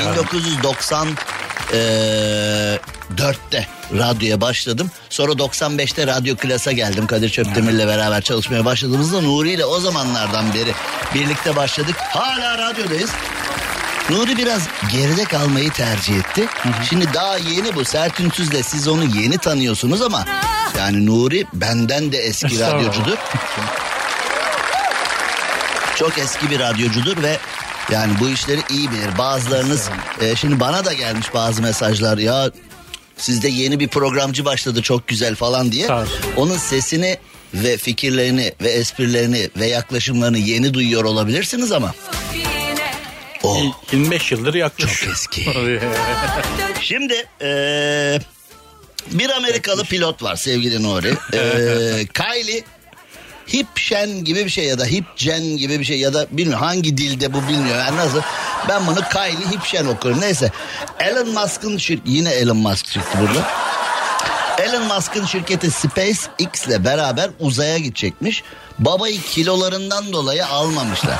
1994'te radyoya başladım. Sonra 95'te Radyo Klas'a geldim. Kadir Çöpdemir'le beraber çalışmaya başladığımızda Nuri ile o zamanlardan beri birlikte başladık. Hala radyodayız. Nuri biraz geride kalmayı tercih etti. Şimdi daha yeni bu Sert Ünsüz'le siz onu yeni tanıyorsunuz ama yani Nuri benden de eski radyocudur. Çok eski bir radyocudur ve yani bu işleri iyi bilir. Bazılarınız e, şimdi bana da gelmiş bazı mesajlar ya sizde yeni bir programcı başladı çok güzel falan diye. Onun sesini ve fikirlerini ve esprilerini ve yaklaşımlarını yeni duyuyor olabilirsiniz ama o 25 yıldır yaklaşık. çok eski. Şimdi eee, bir Amerikalı pilot var sevgili Nuri. Eee Kylie Hipşen gibi bir şey ya da Hipcen gibi bir şey ya da bilmiyorum hangi dilde bu bilmiyorum. Yani nasıl? Ben bunu Kylie Hipşen okurum. Neyse. Elon Musk'ın şir- yine Elon Musk çıktı burada. Elon Musk'ın şirketi SpaceX ile beraber uzaya gidecekmiş. Babayı kilolarından dolayı almamışlar.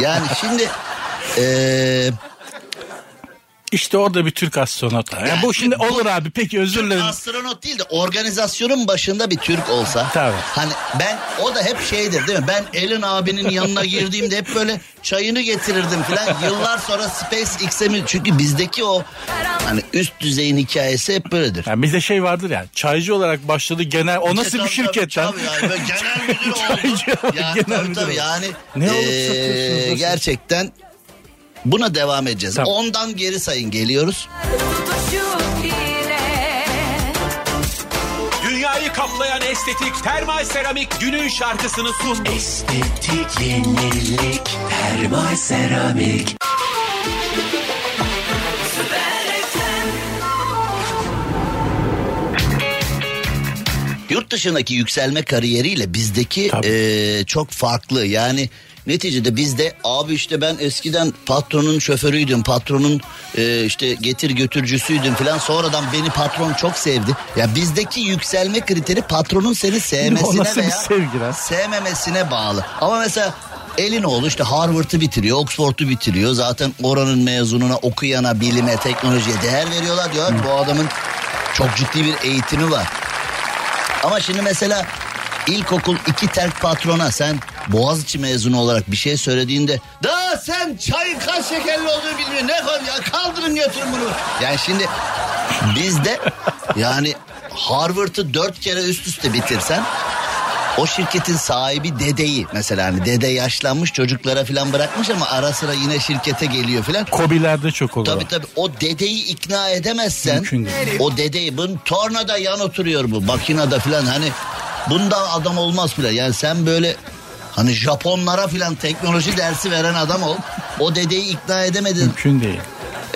yani şimdi eee İşte orada bir Türk astronot var. Yani bu şimdi olur abi peki özür dilerim. astronot değil de organizasyonun başında bir Türk olsa. Tabii. Hani ben o da hep şeydir değil mi? Ben Elon abinin yanına girdiğimde hep böyle çayını getirirdim falan. Yıllar sonra SpaceX'e mi? Çünkü bizdeki o hani üst düzeyin hikayesi hep böyledir. Yani bizde şey vardır ya çaycı olarak başladı genel o nasıl bir şirket lan? tabii. Böyle genel müdür oldu. Çaycı, yani, genel tabii, müdür tabii, yani Ne satıyorsunuz nasıl? gerçekten buna devam edeceğiz. Tamam. Ondan geri sayın geliyoruz. Dünyayı kaplayan estetik termal seramik günün şarkısını sundu. Estetik yenilik termal seramik. Yurt dışındaki yükselme kariyeriyle bizdeki Tabii. eee, çok farklı. Yani neticede bizde abi işte ben eskiden patronun şoförüydüm, patronun eee, işte getir götürücüsüydüm falan. Sonradan beni patron çok sevdi. Ya bizdeki yükselme kriteri patronun seni sevmesine veya sevmemesine bağlı. Ama mesela Elinoğlu işte Harvard'ı bitiriyor, Oxford'u bitiriyor. Zaten oranın mezununa, okuyana, bilime, teknolojiye değer veriyorlar diyor. Bu adamın çok ciddi bir eğitimi var. Ama şimdi mesela ilkokul iki terk patrona sen Boğaziçi mezunu olarak bir şey söylediğinde daha sen çayın kaç şekerli olduğunu bilmiyor ne koy ya kaldırın götürün bunu. Yani şimdi bizde yani Harvard'ı dört kere üst üste bitirsen o şirketin sahibi dedeyi mesela hani dede yaşlanmış çocuklara falan bırakmış ama ara sıra yine şirkete geliyor falan. Kobilerde çok olur. Tabii tabii o dedeyi ikna edemezsen o dedeyi bunun tornada yan oturuyor bu makinede falan hani bunda adam olmaz filan yani sen böyle hani Japonlara filan teknoloji dersi veren adam ol o dedeyi ikna edemedin Mümkün değil.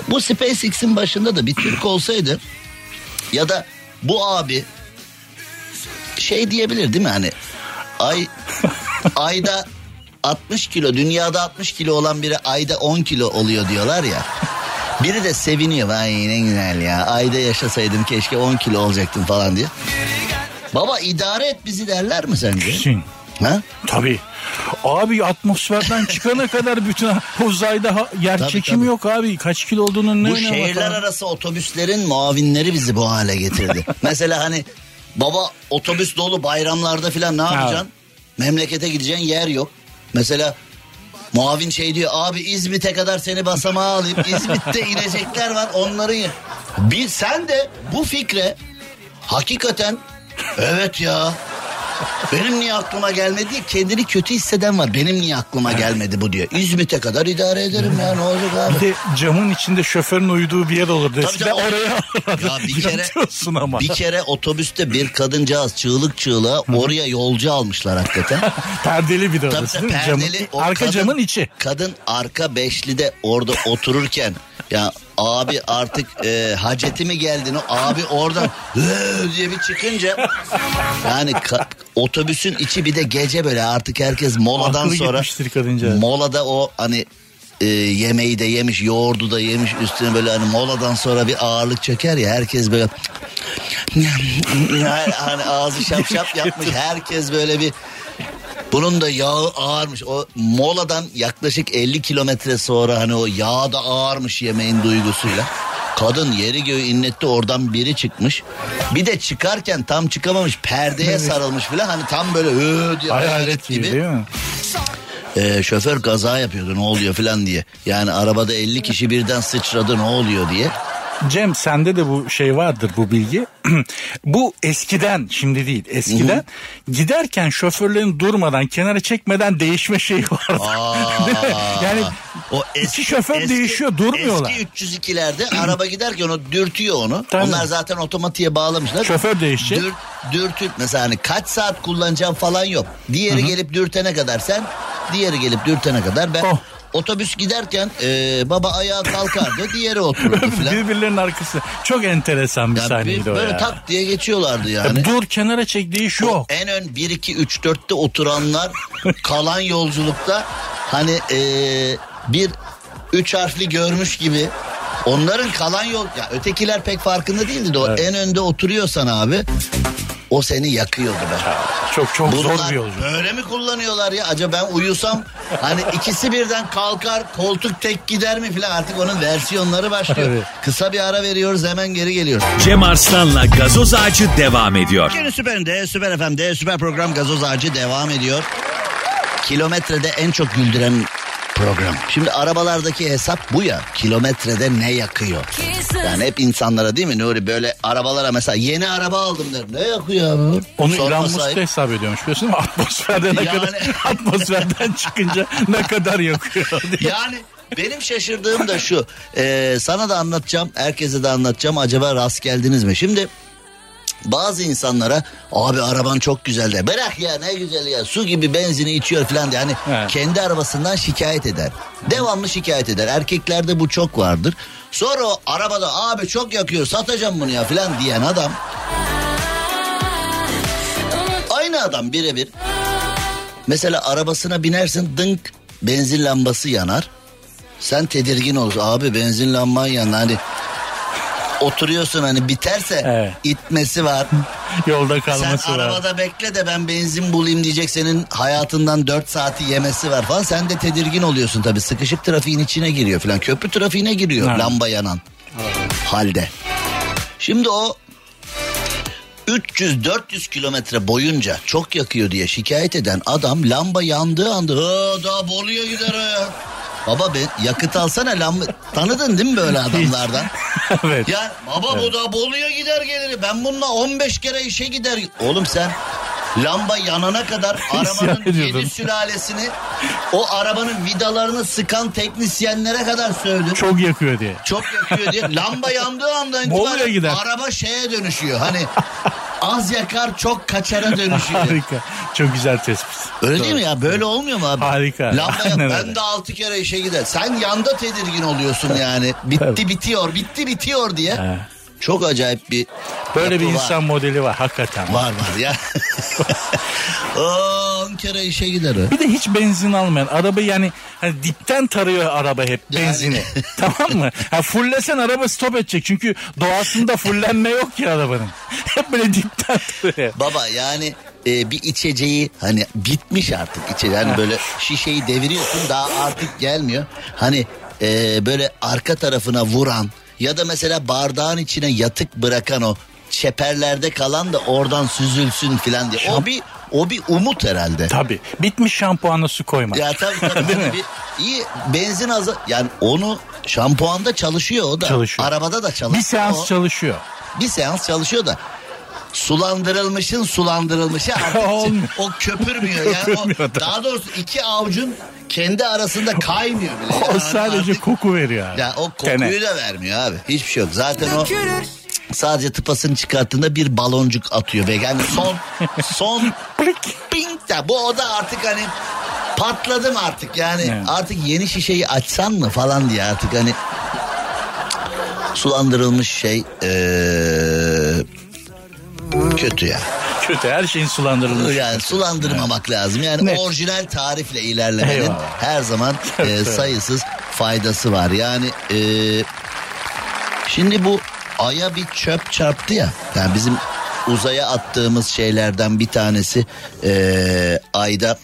bu SpaceX'in başında da bir Türk olsaydı ya da bu abi şey diyebilir değil mi hani ay ayda 60 kilo dünyada 60 kilo olan biri ayda 10 kilo oluyor diyorlar ya. Biri de seviniyor vay ne güzel ya ayda yaşasaydım keşke 10 kilo olacaktım falan diye. Baba idare et bizi derler mi sence? Kesin. Ha? Tabii. Abi atmosferden çıkana kadar bütün uzayda ha- yer Tabii, çekimi tabii. yok abi. Kaç kilo olduğunun ne Bu şehirler falan. arası otobüslerin muavinleri bizi bu hale getirdi. Mesela hani baba otobüs dolu bayramlarda filan ne yapacaksın? Memlekete gideceksin yer yok. Mesela muavin şey diyor abi İzmit'e kadar seni basamağa alayım. İzmit'te inecekler var onların ya. Bir sen de bu fikre hakikaten evet ya benim niye aklıma gelmedi diye kendini kötü hisseden var. Benim niye aklıma gelmedi bu diyor. İzmit'e kadar idare ederim ya ne olacak abi. Bir de camın içinde şoförün uyuduğu bir yer olur. Tabii Eskiden canım. oraya Ya bir kere yatıyorsun ama. bir kere otobüste bir kadıncağız çığlık çığlığa oraya yolcu almışlar hakikaten. Perdeli bir de Tabii orası tabii, değil mi? perdeli. O arka kadın- camın içi. Kadın arka beşlide orada otururken ya abi artık e, haceti mi geldin? O abi oradan diye bir çıkınca yani ka- otobüsün içi bir de gece böyle artık herkes moladan Aklı sonra molada o hani e, yemeği de yemiş yoğurdu da yemiş üstüne böyle hani moladan sonra bir ağırlık çöker ya herkes böyle Yani hani ağzı şap şap yapmış herkes böyle bir bunun da yağı ağırmış. O moladan yaklaşık 50 kilometre sonra hani o yağ da ağırmış yemeğin duygusuyla. Kadın yeri göğü inletti oradan biri çıkmış. Bir de çıkarken tam çıkamamış perdeye sarılmış filan hani tam böyle hı diye Hayalet gibi değil mi? Ee, şoför kaza yapıyordu ne oluyor filan diye. Yani arabada 50 kişi birden sıçradı ne oluyor diye. Cem sende de bu şey vardır bu bilgi. bu eskiden şimdi değil eskiden giderken şoförlerin durmadan kenara çekmeden değişme şeyi vardı. yani O iki şoför değişiyor durmuyorlar. Eski 302'lerde araba giderken o dürtüyor onu. Tabii. Onlar zaten otomatiğe bağlamışlar. Şoför değişecek. Dür, dürtüp mesela hani kaç saat kullanacağım falan yok. Diğeri gelip dürtene kadar sen, diğeri gelip dürtene kadar ben. Oh. Otobüs giderken e, baba ayağa kalkardı, diğeri otururdu filan. Birbirlerinin arkası. Çok enteresan bir Yani sahneydi bir- o böyle ya. tak diye geçiyorlardı yani. Dur kenara çek değiş yok. En ön 1 2 3 4'te oturanlar kalan yolculukta hani eee, bir üç harfli görmüş gibi Onların kalan yol ya ötekiler pek farkında değildi de o en önde oturuyorsan abi o seni yakıyordu be. Çok çok zor Bunlar bir yolculuk. böyle mi kullanıyorlar ya? Acaba ben uyusam hani ikisi birden kalkar koltuk tek gider mi filan artık onun versiyonları başlıyor. Evet. Kısa bir ara veriyoruz hemen geri geliyoruz. Cem Arslan'la gazoz ağacı devam ediyor. Günün süperinde Süper FM'de Süper Program Gazoz Ağacı devam ediyor. Kilometrede en çok güldüren program. Şimdi arabalardaki hesap bu ya. Kilometrede ne yakıyor? Yani hep insanlara değil mi Nuri böyle arabalara mesela yeni araba aldım der. Ne yakıyor abi? Onu Sorma Elon Musk hesap ediyormuş biliyorsun değil mi? Atmosferde ne Yani- kadar atmosferden çıkınca ne kadar yakıyor diye. Yani benim şaşırdığım da şu. Ee, sana da anlatacağım, herkese de anlatacağım. Acaba rast geldiniz mi? Şimdi bazı insanlara abi araban çok güzel de bırak ya ne güzel ya su gibi benzini içiyor falan diye hani He. kendi arabasından şikayet eder. Devamlı şikayet eder. Erkeklerde bu çok vardır. Sonra o arabada abi çok yakıyor satacağım bunu ya falan diyen adam aynı adam birebir mesela arabasına binersin dınk benzin lambası yanar. Sen tedirgin olursun abi benzin lamban yanar hani oturuyorsun hani biterse Evet. itmesi var. Yolda Sen kalması var. arabada bekle de ben benzin bulayım diyecek senin hayatından 4 saati yemesi var falan. Sen de tedirgin oluyorsun tabii. Sıkışık trafiğin içine giriyor falan. Köprü trafiğine giriyor Evet. lamba yanan halde. Şimdi o 300-400 kilometre boyunca çok yakıyor diye şikayet eden adam lamba yandığı anda "Aa, daha Bolu'ya gider. Baba be yakıt alsana lamba tanıdın değil mi böyle adamlardan? evet. Ya baba bu da Bolu'ya gider gelir. Ben bununla 15 kere işe gider. Oğlum sen lamba yanana kadar arabanın yedi sülalesini o arabanın vidalarını sıkan teknisyenlere kadar söyledin. Çok, Çok yakıyor diye. yakıyor diye. Lamba yandığı andan itibaren araba şeye dönüşüyor. Hani az yakar çok kaçara dönüşüyor. Harika. Çok güzel tespit. Öyle Doğru. değil mi ya? Böyle olmuyor mu abi? Harika. Lamba Aynen ben de altı kere işe gider. Sen yanda tedirgin oluyorsun yani. Bitti Tabii. bitiyor, bitti bitiyor diye. Çok acayip bir Böyle bir var. insan modeli var hakikaten. Var var ya. 10 kere işe gider o. Bir de hiç benzin almayan araba yani hani dipten tarıyor araba hep Yani. benzini. tamam mı? Ha fullesen araba stop edecek. Çünkü doğasında fullenme yok ki arabanın. Hep böyle dipten tarıyor. Baba yani e, bir içeceği hani bitmiş artık içeceği. Hani böyle şişeyi deviriyorsun daha artık gelmiyor. Hani e, böyle arka tarafına vuran ya da mesela bardağın içine yatık bırakan o çeperlerde kalan da oradan süzülsün filan diye. O bir o bir umut herhalde. Tabii. Bitmiş şampuana su koyma. Ya tabii tabii. Değil mi? bir, iyi benzin azı yani onu şampuanda çalışıyor o da. Çalışıyor. Arabada da çalışıyor. bir seans O- çalışıyor. bir seans çalışıyor da sulandırılmışın sulandırılmışı artık o köpürmüyor. Yani Köpürmüyor o, da. daha doğrusu iki avucun kendi arasında kaymıyor bile. O Yani sadece artık- koku veriyor. abi. ya o kokuyu Tene. da vermiyor abi. Hiçbir şey yok. Zaten o sadece tıpasını çıkarttığında bir baloncuk atıyor. Ve yani son son ping de bu o da artık hani patladım artık yani Evet. artık yeni şişeyi açsan mı falan diye artık hani sulandırılmış şey eee, kötü ya. Kötü her şeyin sulandırılmış. Yani sulandırmamak lazım. Yani Net. orijinal tarifle ilerlemenin Eyvallah. her zaman e, Evet. sayısız faydası var. Yani e, şimdi bu aya bir çöp çarptı ya. Yani bizim uzaya attığımız şeylerden bir tanesi e, ayda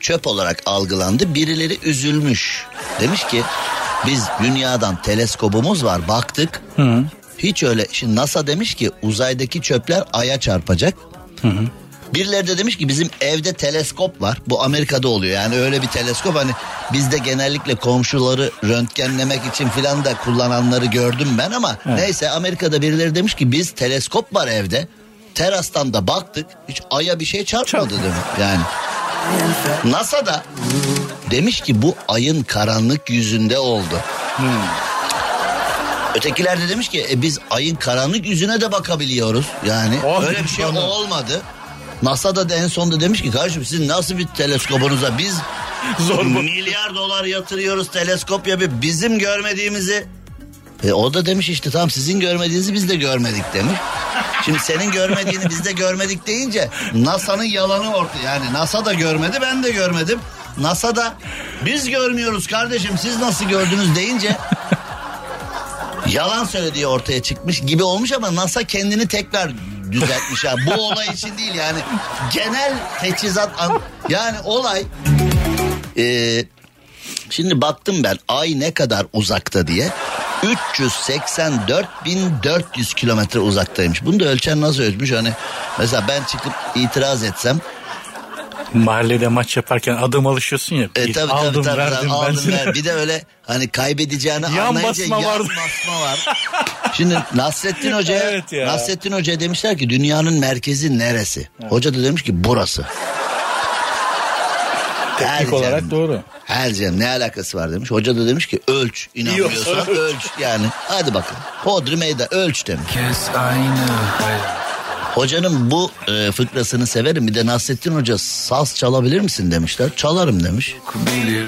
çöp olarak algılandı. Birileri üzülmüş. Demiş ki biz dünyadan teleskobumuz var baktık. Hiç öyle. Şimdi NASA demiş ki uzaydaki çöpler aya çarpacak. Birileri de demiş ki bizim evde teleskop var. Bu Amerika'da oluyor. Yani öyle bir teleskop hani bizde genellikle komşuları röntgenlemek için filan da kullananları gördüm ben ama neyse Amerika'da birileri demiş ki biz teleskop var evde. Terastan da baktık. Hiç aya bir şey çarpmadı demek. Yani NASA da demiş ki bu ayın karanlık yüzünde oldu. Ötekiler de demiş ki e, biz ayın karanlık yüzüne de bakabiliyoruz. Yani Hadi öyle bir şey olmadı. NASA da en sonunda demiş ki kardeşim sizin nasıl bir teleskobunuza biz Zor milyar dolar yatırıyoruz teleskop yapıp bizim görmediğimizi e, o da demiş işte tamam sizin görmediğinizi biz de görmedik demiş. Şimdi senin görmediğini biz de görmedik deyince NASA'nın yalanı ortaya. Yani NASA da görmedi ben de görmedim. NASA da biz görmüyoruz kardeşim siz nasıl gördünüz deyince yalan söylediği ortaya çıkmış gibi olmuş ama NASA kendini tekrar düzeltmiş ha. Bu olay için değil yani genel teçhizat an- yani olay Ee, şimdi baktım ben ay ne kadar uzakta diye 384.400 kilometre uzaktaymış. Bunu da ölçen nasıl ölçmüş hani mesela ben çıkıp itiraz etsem Mahallede maç yaparken adım alışıyorsun ya. E, tabii, aldım tabii, verdim tabii, ben aldım, ver. Bir de öyle hani kaybedeceğini Yan anlayınca basma yan vardı. basma var. Şimdi Nasrettin Hoca'ya Evet ya. Nasrettin Hoca'ya demişler ki dünyanın merkezi neresi? Hoca da demiş ki burası. Her Teknik olarak canım. doğru. Her canım ne alakası var demiş. Hoca da demiş ki ölç inanmıyorsan ölç yani. Hadi bakın. Hodri meydan ölç demiş. Hocanın bu e, fıkrasını severim. Bir de Nasrettin Hoca saz çalabilir misin demişler. Çalarım demiş.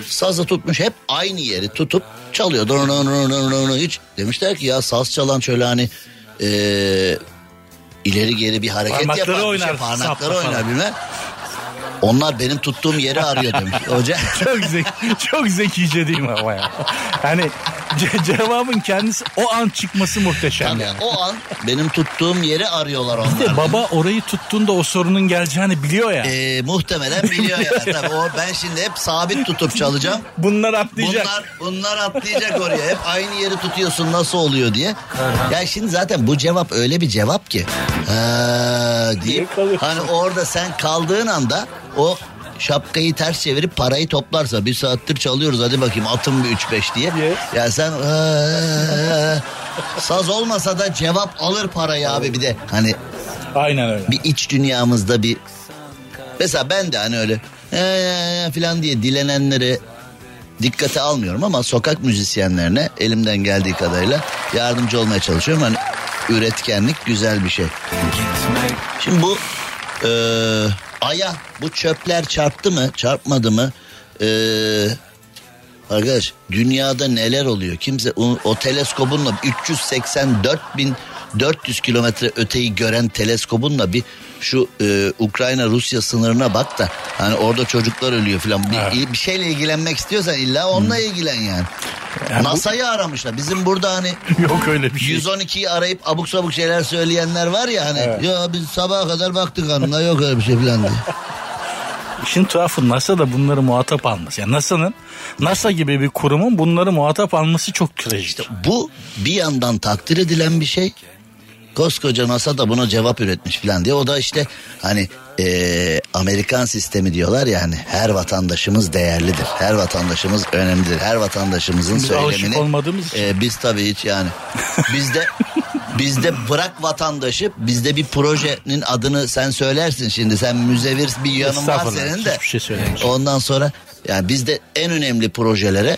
Sazı tutmuş hep aynı yeri tutup çalıyor. Dur. Hiç demişler ki ya saz çalan şöyle hani e, ileri geri bir hareket Parmakları yapar. bir oynar, Şey, parmakları oynar bilmem. Onlar benim tuttuğum yeri arıyor demiş. Hoca çok zeki, çok zekice değil mi ama ya? Hani ce- cevabın kendisi o an çıkması muhteşem Tabii, yani. o an benim tuttuğum yeri arıyorlar onlar. De baba orayı tuttuğunda o sorunun geleceğini biliyor ya. Ee, muhtemelen biliyor ya. Tabii o ben şimdi hep sabit tutup çalacağım. Bunlar atlayacak. Bunlar bunlar atlayacak oraya. Hep aynı yeri tutuyorsun nasıl oluyor diye. Ya şimdi zaten bu cevap öyle bir cevap ki. Ha, deyip kalıyorsun? hani orada sen kaldığın anda o şapkayı ters çevirip parayı toplarsa bir saattir çalıyoruz hadi bakayım atın bir 3-5 diye. Yes. Ya sen ha, saz olmasa da cevap alır parayı abi bir de hani Aynen öyle. bir iç dünyamızda bir mesela ben de hani öyle "Ee, falan diye dilenenleri dikkate almıyorum ama sokak müzisyenlerine elimden geldiği kadarıyla yardımcı olmaya çalışıyorum. Hani üretkenlik güzel bir şey. Şimdi bu e, aya bu çöpler çarptı mı çarpmadı mı? E, arkadaş dünyada neler oluyor? Kimse o, o teleskobunla 384 bin 400 kilometre öteyi gören teleskobunla bir şu e, Ukrayna Rusya sınırına bak da hani orada çocuklar ölüyor falan bir, bir şeyle ilgilenmek istiyorsan illa onunla ilgilen yani. Yani bu- NASA'yı aramışlar. Bizim burada hani Yok öyle bir şey. 112'yi arayıp abuk sabuk şeyler söyleyenler var ya hani ya biz sabaha kadar baktık hanımla yok öyle bir şey falan diye. İşin tuhafı NASA da bunları muhatap alması. Yani NASA'nın NASA gibi bir kurumun bunları muhatap alması çok trajik. Bu bir yandan takdir edilen bir şey. Koskoca NASA da buna cevap üretmiş falan diye. O da işte hani eee, Amerikan sistemi diyorlar yani her vatandaşımız değerlidir. Her vatandaşımız önemlidir. Her vatandaşımızın Biz söylemini. olmadığımız için. eee, biz tabii hiç yani. Bizde bizde bırak vatandaşı bizde bir projenin adını sen söylersin şimdi. Sen müzevir bir yanın var senin de. şey. Ondan sonra yani bizde en önemli projelere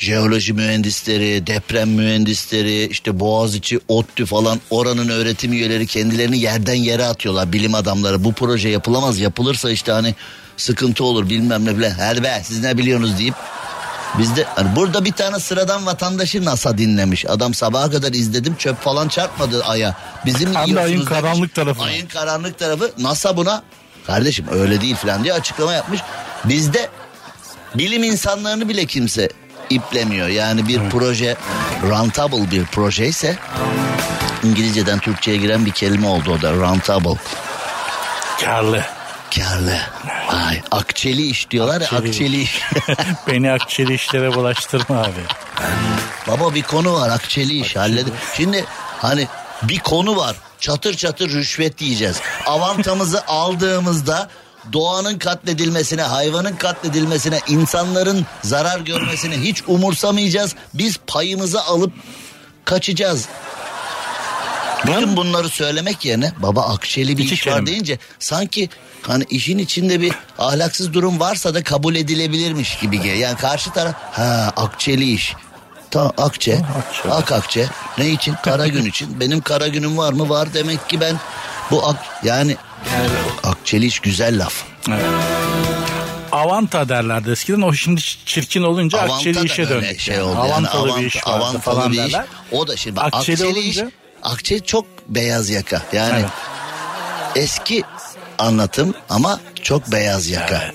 jeoloji mühendisleri, deprem mühendisleri, işte Boğaziçi, ODTÜ falan oranın öğretim üyeleri kendilerini yerden yere atıyorlar bilim adamları. Bu proje yapılamaz yapılırsa işte hani sıkıntı olur bilmem ne bile. Her be siz ne biliyorsunuz deyip Bizde hani burada bir tane sıradan vatandaşı NASA dinlemiş. Adam sabaha kadar izledim çöp falan çarpmadı aya. Bizim Hem de ayın demiş. karanlık tarafına. Ayın karanlık tarafı NASA buna kardeşim öyle değil falan diye açıklama yapmış. Bizde bilim insanlarını bile kimse iplemiyor. Yani bir proje rentable bir proje ise İngilizceden Türkçe'ye giren bir kelime oldu o da rentable. Karlı. Karlı. Vay, akçeli iş diyorlar Akçeli. akçeli iş. Beni akçeli işlere bulaştırma abi. Baba bir konu var akçeli iş halledin. Şimdi hani bir konu var çatır çatır rüşvet yiyeceğiz. Avantamızı aldığımızda doğanın katledilmesine, hayvanın katledilmesine, insanların zarar görmesine hiç umursamayacağız. Biz payımızı alıp kaçacağız. Bütün bunları söylemek yerine baba akçeli bir iş var deyince sanki hani işin içinde bir ahlaksız durum varsa da kabul edilebilirmiş gibi geliyor. Yani karşı taraf ha akçeli iş. Ta akçe, akçe. ak akçe. Ne için? Kara gün için. Benim kara günüm var mı? Var demek ki ben bu ak yani akçeli iş güzel laf. Avanta derlerdi eskiden o şimdi çirkin olunca Avanta akçeli işe döndü. şey oldu. Yani Avantalı avant- bir iş vardı avantalı falan bir iş. derler. O da şimdi bak, Akçeli akçeli, iş. olunca- Akçe çok beyaz yaka. Yani Evet. eski anlatım ama Çok beyaz yaka.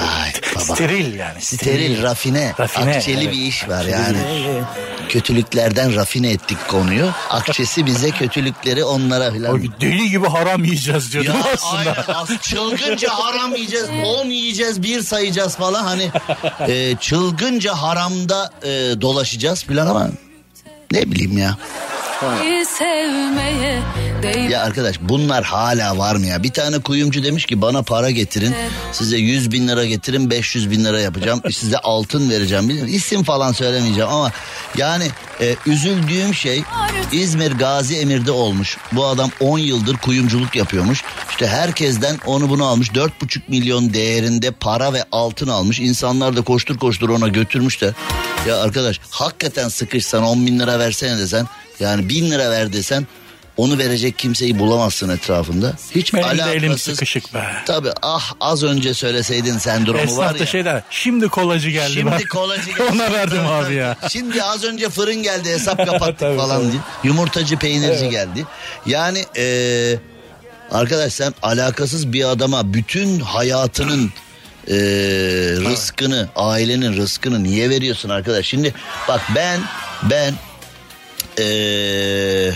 Ay baba. Steril yani. Steril, rafine, Rafine, akçeli evet. bir iş var Akçeli yani. Kötülüklerden rafine ettik konuyu. Akçesi bize kötülükleri onlara filan. deli gibi haram yiyeceğiz diyordum Ya aslında. aynen as- çılgınca haram yiyeceğiz, on yiyeceğiz, bir sayacağız falan hani e, çılgınca haramda e, dolaşacağız filan ama ne bileyim ya. Sevmeye. Ya arkadaş bunlar hala var mı ya? Bir tane kuyumcu demiş ki bana para getirin. Size 100 bin lira getirin 500 bin lira yapacağım. Size altın vereceğim. Bilmiyorum, isim falan söylemeyeceğim ama yani e, üzüldüğüm şey İzmir Gazi Emir'de olmuş. Bu adam 10 yıldır kuyumculuk yapıyormuş. İşte herkesten onu bunu almış. 4,5 milyon değerinde para ve altın almış. İnsanlar da koştur koştur ona götürmüşler. Ya arkadaş hakikaten sıkışsan 10 bin lira versene desen yani bin lira ver desen onu verecek kimseyi bulamazsın etrafında. Hiç Benim alakasız. elim sıkışık be. Tabii ah az önce söyleseydin sendromu var Esnaf da ya. şey der. Şimdi kolacı geldi. Şimdi bak. kolacı geldi. Ona verdim abi ya. Şimdi az önce fırın geldi hesap kapattık Tabii, falan tabii. diye. Yumurtacı peynirci geldi. Yani eee arkadaş sen alakasız bir adama bütün hayatının eee, rızkını, ailenin rızkını niye veriyorsun arkadaş? Şimdi bak ben ben eee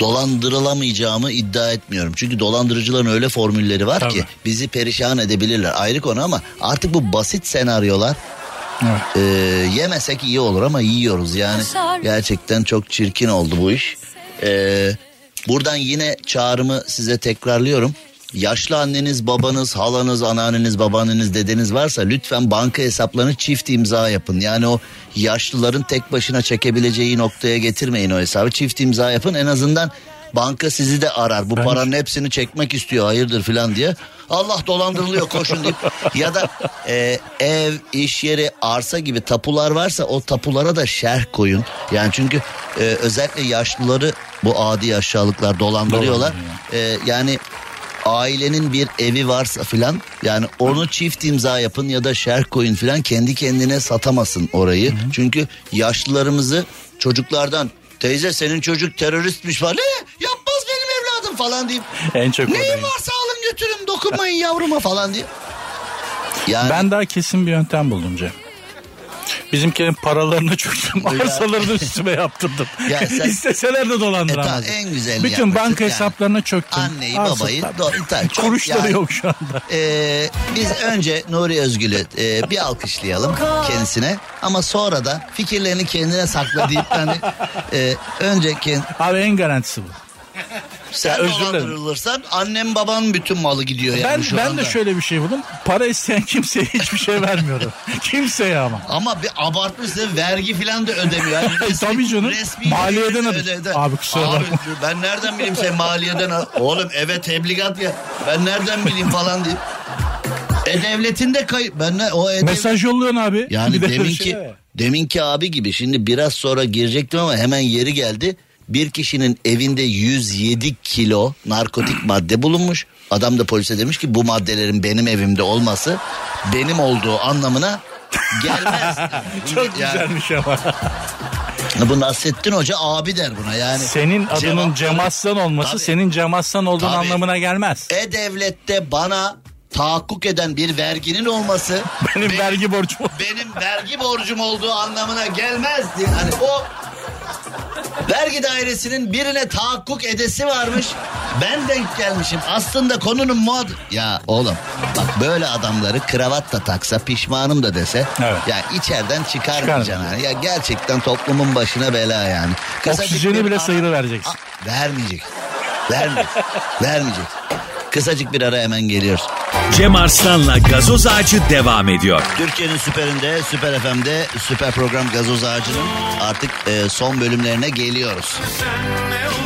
dolandırılamayacağımı iddia etmiyorum. Çünkü dolandırıcıların öyle formülleri var Tabii. ki bizi perişan edebilirler. Ayrı konu ama artık bu basit senaryolar Evet. e, yemesek iyi olur ama yiyoruz yani. Gerçekten çok çirkin oldu bu iş. E, buradan yine çağrımı size tekrarlıyorum. Yaşlı anneniz, babanız, halanız, anneanneniz, babaanneniz, dedeniz varsa lütfen banka hesaplarını çift imza yapın. Yani o yaşlıların tek başına çekebileceği noktaya getirmeyin o hesabı. Çift imza yapın en azından banka sizi de arar. Bu Ben- paranın hepsini çekmek istiyor hayırdır filan diye. Allah dolandırılıyor koşun deyip ya da e, ev, iş yeri, arsa gibi tapular varsa o tapulara da şerh koyun. Yani çünkü e, özellikle yaşlıları bu adi aşağılıklar dolandırıyorlar. E, yani ailenin bir evi varsa filan yani onu çift imza yapın ya da şerh koyun filan kendi kendine satamasın orayı. Çünkü yaşlılarımızı çocuklardan teyze senin çocuk teröristmiş falan ne yapmaz benim evladım falan deyip En çok neyin oradayım. varsa alın götürün dokunmayın yavruma falan diye. Yani Ben daha kesin bir yöntem buldum Cem. Bizimkilerin paralarını çöktüm. Ya. Arsalarını üstüme yaptırdım. Ya sen- İsteseler de E, dolandıramaz. ta- en güzelini Bütün banka yani. hesaplarına çöktüm. Anneyi Arsa- babayı do- tabii, çok Kuruşları yani- yok şu anda. Ee, biz önce Nuri Özgül'ü e, bir alkışlayalım kendisine ama sonra da fikirlerini kendine sakla deyip hani e, önce kend, Abi en garantisi bu. Sen özür dilerim. dolandırılırsan annem baban bütün malı gidiyor yani Ben şu ben anda. de şöyle bir şey buldum. Para isteyen kimseye hiçbir şey vermiyorum. kimseye ama. Ama bir abartmışsın vergi falan da ödemiyor. Yani Tabii canım. Maliyeden ücreti öde- ödedi. Abi kusura Abi, bakma. Ben nereden bileyim sen maliyeden al- Oğlum eve tebligat ya. Ben nereden bileyim falan deyip. E devletin de kayıp. Ben ne o e Mesaj yolluyorsun abi. Yani Bir de böyle deminki şey var. deminki abi gibi şimdi biraz sonra girecektim ama hemen yeri geldi. Bir kişinin evinde 107 kilo narkotik madde bulunmuş. Adam da polise demiş ki bu maddelerin benim evimde olması benim olduğu anlamına gelmez. Çok Yani güzelmiş ama. bu Nasrettin Hoca abi der buna yani. Senin adının Cem Aslan olması Tabii. senin Cem Aslan olduğun Tabii. anlamına gelmez. E-Devlet'te bana tahakkuk eden bir verginin olması Benim vergi borcum. benim vergi borcum olduğu anlamına gelmez diye. Hani o vergi dairesinin birine tahakkuk edesi varmış. Ben denk gelmişim. Aslında konunun muad... Ya oğlum bak böyle adamları kravat da taksa pişmanım da dese. Evet. Ya içeriden çıkarmayacaksın. hani. Ya gerçekten toplumun başına bela yani. Kısacık Oksijeni bile ara- sayılı vereceksin. A- vermeyecek. Vermeyecek. Vermeyecek. Kısacık bir ara hemen geliyoruz. Cem Arslan'la gazoz ağacı devam ediyor. Türkiye'nin süperinde, Süper FM'de süper program Gazoz Ağacı'nın artık e, son bölümlerine geliyoruz.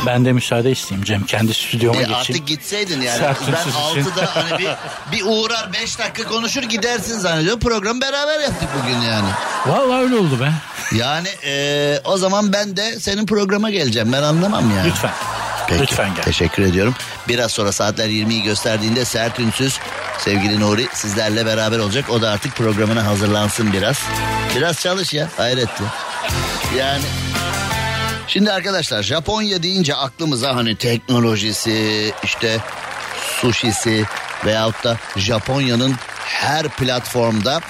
Ben de müsaade isteyeyim Cem. Kendi stüdyoma E, geçeyim. artık gitseydin yani. Sert ben. 6'da hani bir, bir uğrar 5 dakika konuşur gidersin zannediyorum. Programı beraber yaptık bugün yani. Vallahi öyle oldu be. Yani e, o zaman ben de senin programa geleceğim. Ben anlamam yani. Lütfen. Peki, Lütfen gel. Teşekkür ediyorum. Biraz sonra saatler 20'yi gösterdiğinde Sert Ünsüz sevgili Nuri sizlerle beraber olacak. O da artık programına hazırlansın biraz. Biraz çalış ya hayretti. Yani şimdi arkadaşlar Japonya deyince aklımıza hani teknolojisi işte sushisi veyahut da Japonya'nın her platformda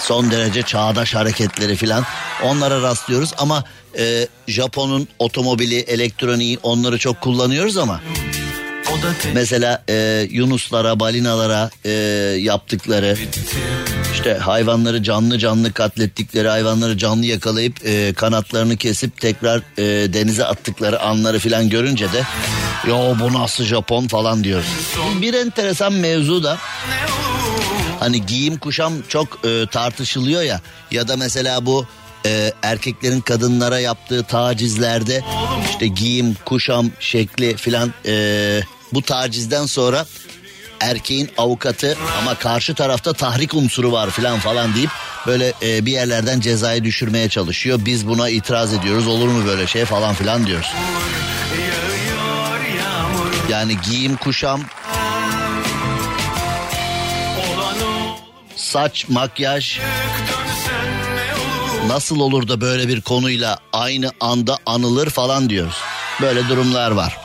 son derece çağdaş hareketleri filan onlara rastlıyoruz ama e, Japon'un otomobili, elektroniği onları çok kullanıyoruz ama mesela e, yunuslara, balinalara e, yaptıkları işte hayvanları canlı canlı katlettikleri hayvanları canlı yakalayıp e, kanatlarını kesip tekrar e, denize attıkları anları filan görünce de yo bu nasıl Japon falan diyoruz. Bir enteresan mevzu da hani giyim kuşam çok e, tartışılıyor ya ya da mesela bu e, erkeklerin kadınlara yaptığı tacizlerde işte giyim kuşam şekli filan e, bu tacizden sonra erkeğin avukatı ama karşı tarafta tahrik unsuru var filan falan deyip böyle e, bir yerlerden cezayı düşürmeye çalışıyor. Biz buna itiraz ediyoruz olur mu böyle şey falan filan diyoruz. Yani giyim kuşam saç makyaj nasıl olur da böyle bir konuyla aynı anda anılır falan diyoruz. Böyle durumlar var.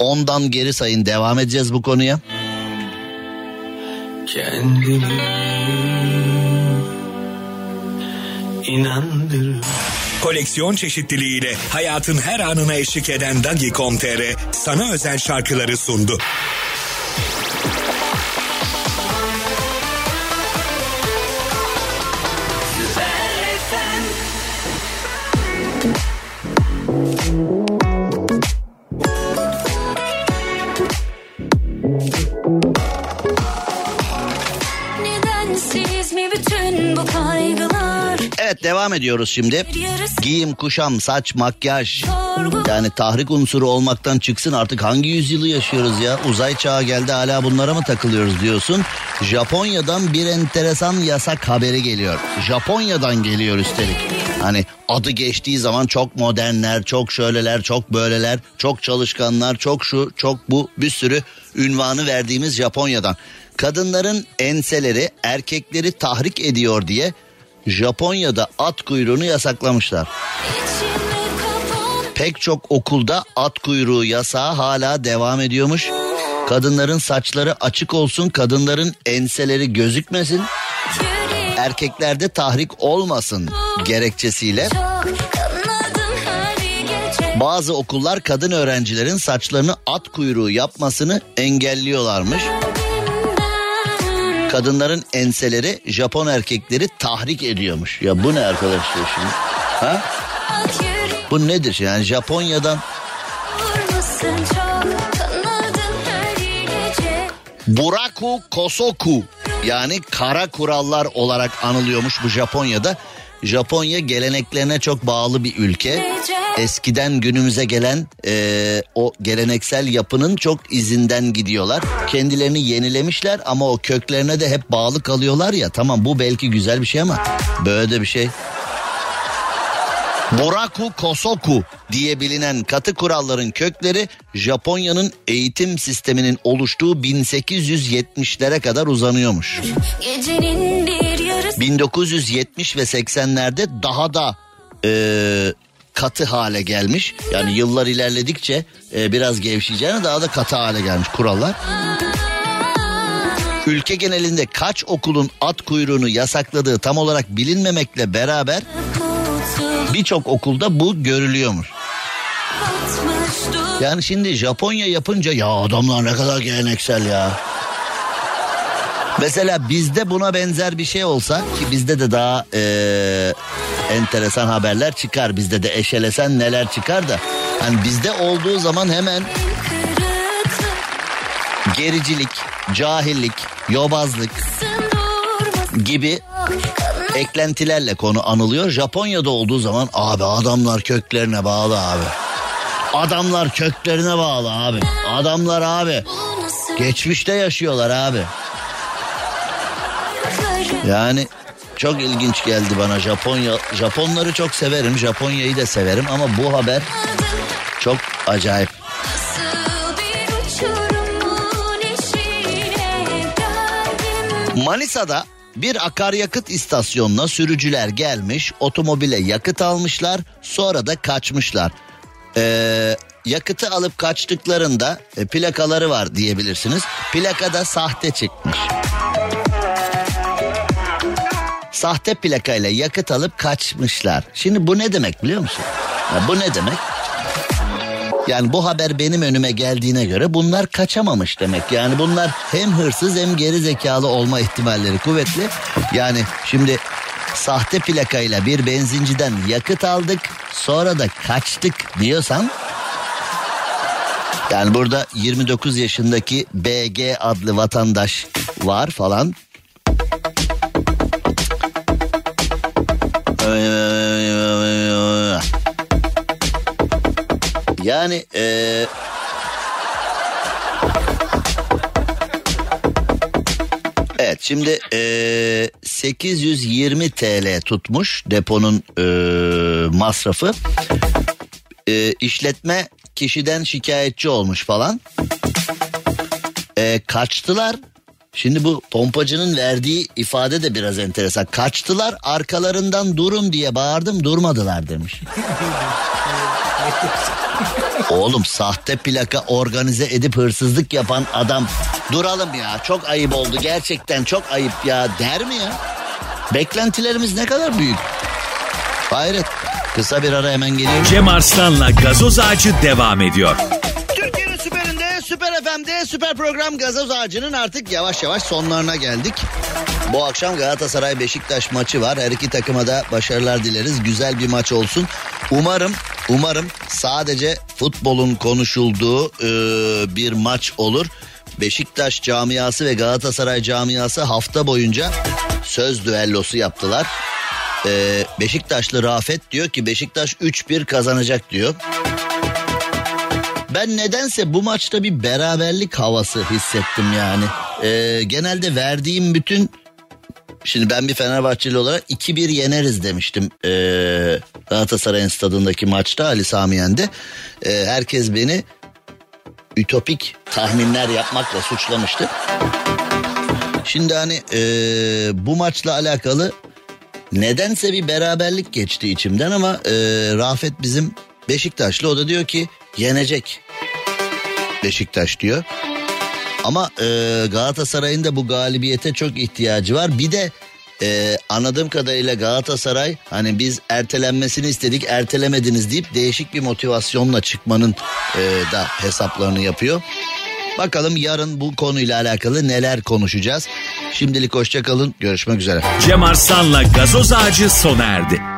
Ondan geri sayın devam edeceğiz bu konuya. Kendimi inandır. Koleksiyon çeşitliliğiyle hayatın her anına eşlik eden Dagi.com.tr sana özel şarkıları sundu. Devam ediyoruz şimdi. Giyim, kuşam, saç, makyaj. Yani tahrik unsuru olmaktan çıksın artık hangi yüzyılı yaşıyoruz ya? Uzay çağı geldi hala bunlara mı takılıyoruz diyorsun. Japonya'dan bir enteresan yasak haberi geliyor. Japonya'dan geliyor üstelik. Hani adı geçtiği zaman çok modernler, çok şöyleler, çok böyleler, çok çalışkanlar, çok şu, çok bu bir sürü ünvanı verdiğimiz Japonya'dan. Kadınların enseleri erkekleri tahrik ediyor diye Japonya'da at kuyruğunu yasaklamışlar. Pek çok okulda at kuyruğu yasağı hala devam ediyormuş. Kadınların saçları açık olsun, kadınların enseleri gözükmesin, erkeklerde tahrik olmasın gerekçesiyle bazı okullar kadın öğrencilerin saçlarını at kuyruğu yapmasını engelliyorlarmış. Kadınların enseleri Japon erkekleri tahrik ediyormuş. Ya bu ne arkadaşlar şimdi? Ha? Bu nedir? Yani Japonya'dan gece. Buraku Kosoku yani kara kurallar olarak anılıyormuş bu Japonya'da. Japonya geleneklerine çok bağlı bir ülke. Eskiden günümüze gelen eee, o geleneksel yapının çok izinden gidiyorlar. Kendilerini yenilemişler ama o köklerine de hep bağlı kalıyorlar ya. Tamam bu belki güzel bir şey ama böyle de bir şey. Boraku Kosoku diye bilinen katı kuralların kökleri Japonya'nın eğitim sisteminin oluştuğu 1870'lere kadar uzanıyormuş. Gecenin bir yarısı 1970 ve 80'lerde daha da e, katı hale gelmiş. Yani yıllar ilerledikçe e, biraz gevşeyeceğine daha da katı hale gelmiş kurallar. Ülke genelinde kaç okulun at kuyruğunu yasakladığı tam olarak bilinmemekle beraber birçok okulda bu görülüyormuş. Yani şimdi Japonya yapınca ya adamlar ne kadar geleneksel ya. Mesela bizde buna benzer bir şey olsa ki bizde de daha eee, enteresan haberler çıkar. Bizde de eşelesen neler çıkar da. Hani bizde olduğu zaman hemen gericilik, cahillik, yobazlık gibi eklentilerle konu anılıyor. Japonya'da olduğu zaman abi adamlar köklerine bağlı abi. Adamlar köklerine bağlı abi. Adamlar abi. Geçmişte yaşıyorlar abi. Yani çok ilginç geldi bana Japonya. Japonları çok severim. Japonya'yı da severim ama bu haber çok acayip. Manisa'da bir akaryakıt istasyonuna sürücüler gelmiş, otomobile yakıt almışlar, sonra da kaçmışlar. Ee, yakıtı alıp kaçtıklarında e, plakaları var diyebilirsiniz. Plakada sahte çıkmış. Sahte plakayla yakıt alıp kaçmışlar. Şimdi bu ne demek biliyor musun? Ya bu ne demek? Yani bu haber benim önüme geldiğine göre bunlar kaçamamış demek. Yani bunlar hem hırsız hem geri zekalı olma ihtimalleri kuvvetli. Yani şimdi sahte plakayla bir benzinciden yakıt aldık sonra da kaçtık diyorsan yani burada 29 yaşındaki BG adlı vatandaş var falan. Yani eee Evet şimdi eee 820 TL tutmuş deponun eee, masrafı. Eee, işletme kişiden şikayetçi olmuş falan. Eee, kaçtılar. Şimdi bu pompacının verdiği ifade de biraz enteresan. Kaçtılar arkalarından durun diye bağırdım durmadılar demiş. Oğlum sahte plaka organize edip hırsızlık yapan adam duralım ya çok ayıp oldu gerçekten çok ayıp ya der mi ya? Beklentilerimiz ne kadar büyük. Hayret kısa bir ara hemen geliyor. Cem Arslan'la gazoz ağacı devam ediyor. Süper FM'de, süper program Gazoz Ağacı'nın artık yavaş yavaş sonlarına geldik. Bu akşam Galatasaray Beşiktaş maçı var. Her iki takıma da başarılar dileriz. Güzel bir maç olsun. Umarım, umarım sadece futbolun konuşulduğu e, bir maç olur. Beşiktaş camiası ve Galatasaray camiası hafta boyunca söz düellosu yaptılar. E, Beşiktaşlı Rafet diyor ki Beşiktaş 3-1 kazanacak diyor. Ben nedense bu maçta bir beraberlik havası hissettim yani. Ee, genelde verdiğim bütün... Şimdi ben bir Fenerbahçeli olarak 2-1 yeneriz demiştim. Ee, Galatasaray'ın stadındaki maçta Ali Samiyen'de. Ee, herkes beni ütopik tahminler yapmakla suçlamıştı. Şimdi hani ee, bu maçla alakalı nedense bir beraberlik geçti içimden ama ee, Rafet bizim Beşiktaşlı o da diyor ki yenecek Beşiktaş diyor. Ama e, Galatasaray'ın da bu galibiyete çok ihtiyacı var. Bir de e, anladığım kadarıyla Galatasaray hani biz ertelenmesini istedik ertelemediniz deyip değişik bir motivasyonla çıkmanın e, da hesaplarını yapıyor. Bakalım yarın bu konuyla alakalı neler konuşacağız. Şimdilik hoşçakalın görüşmek üzere. Cem Arslan'la gazoz ağacı sona erdi.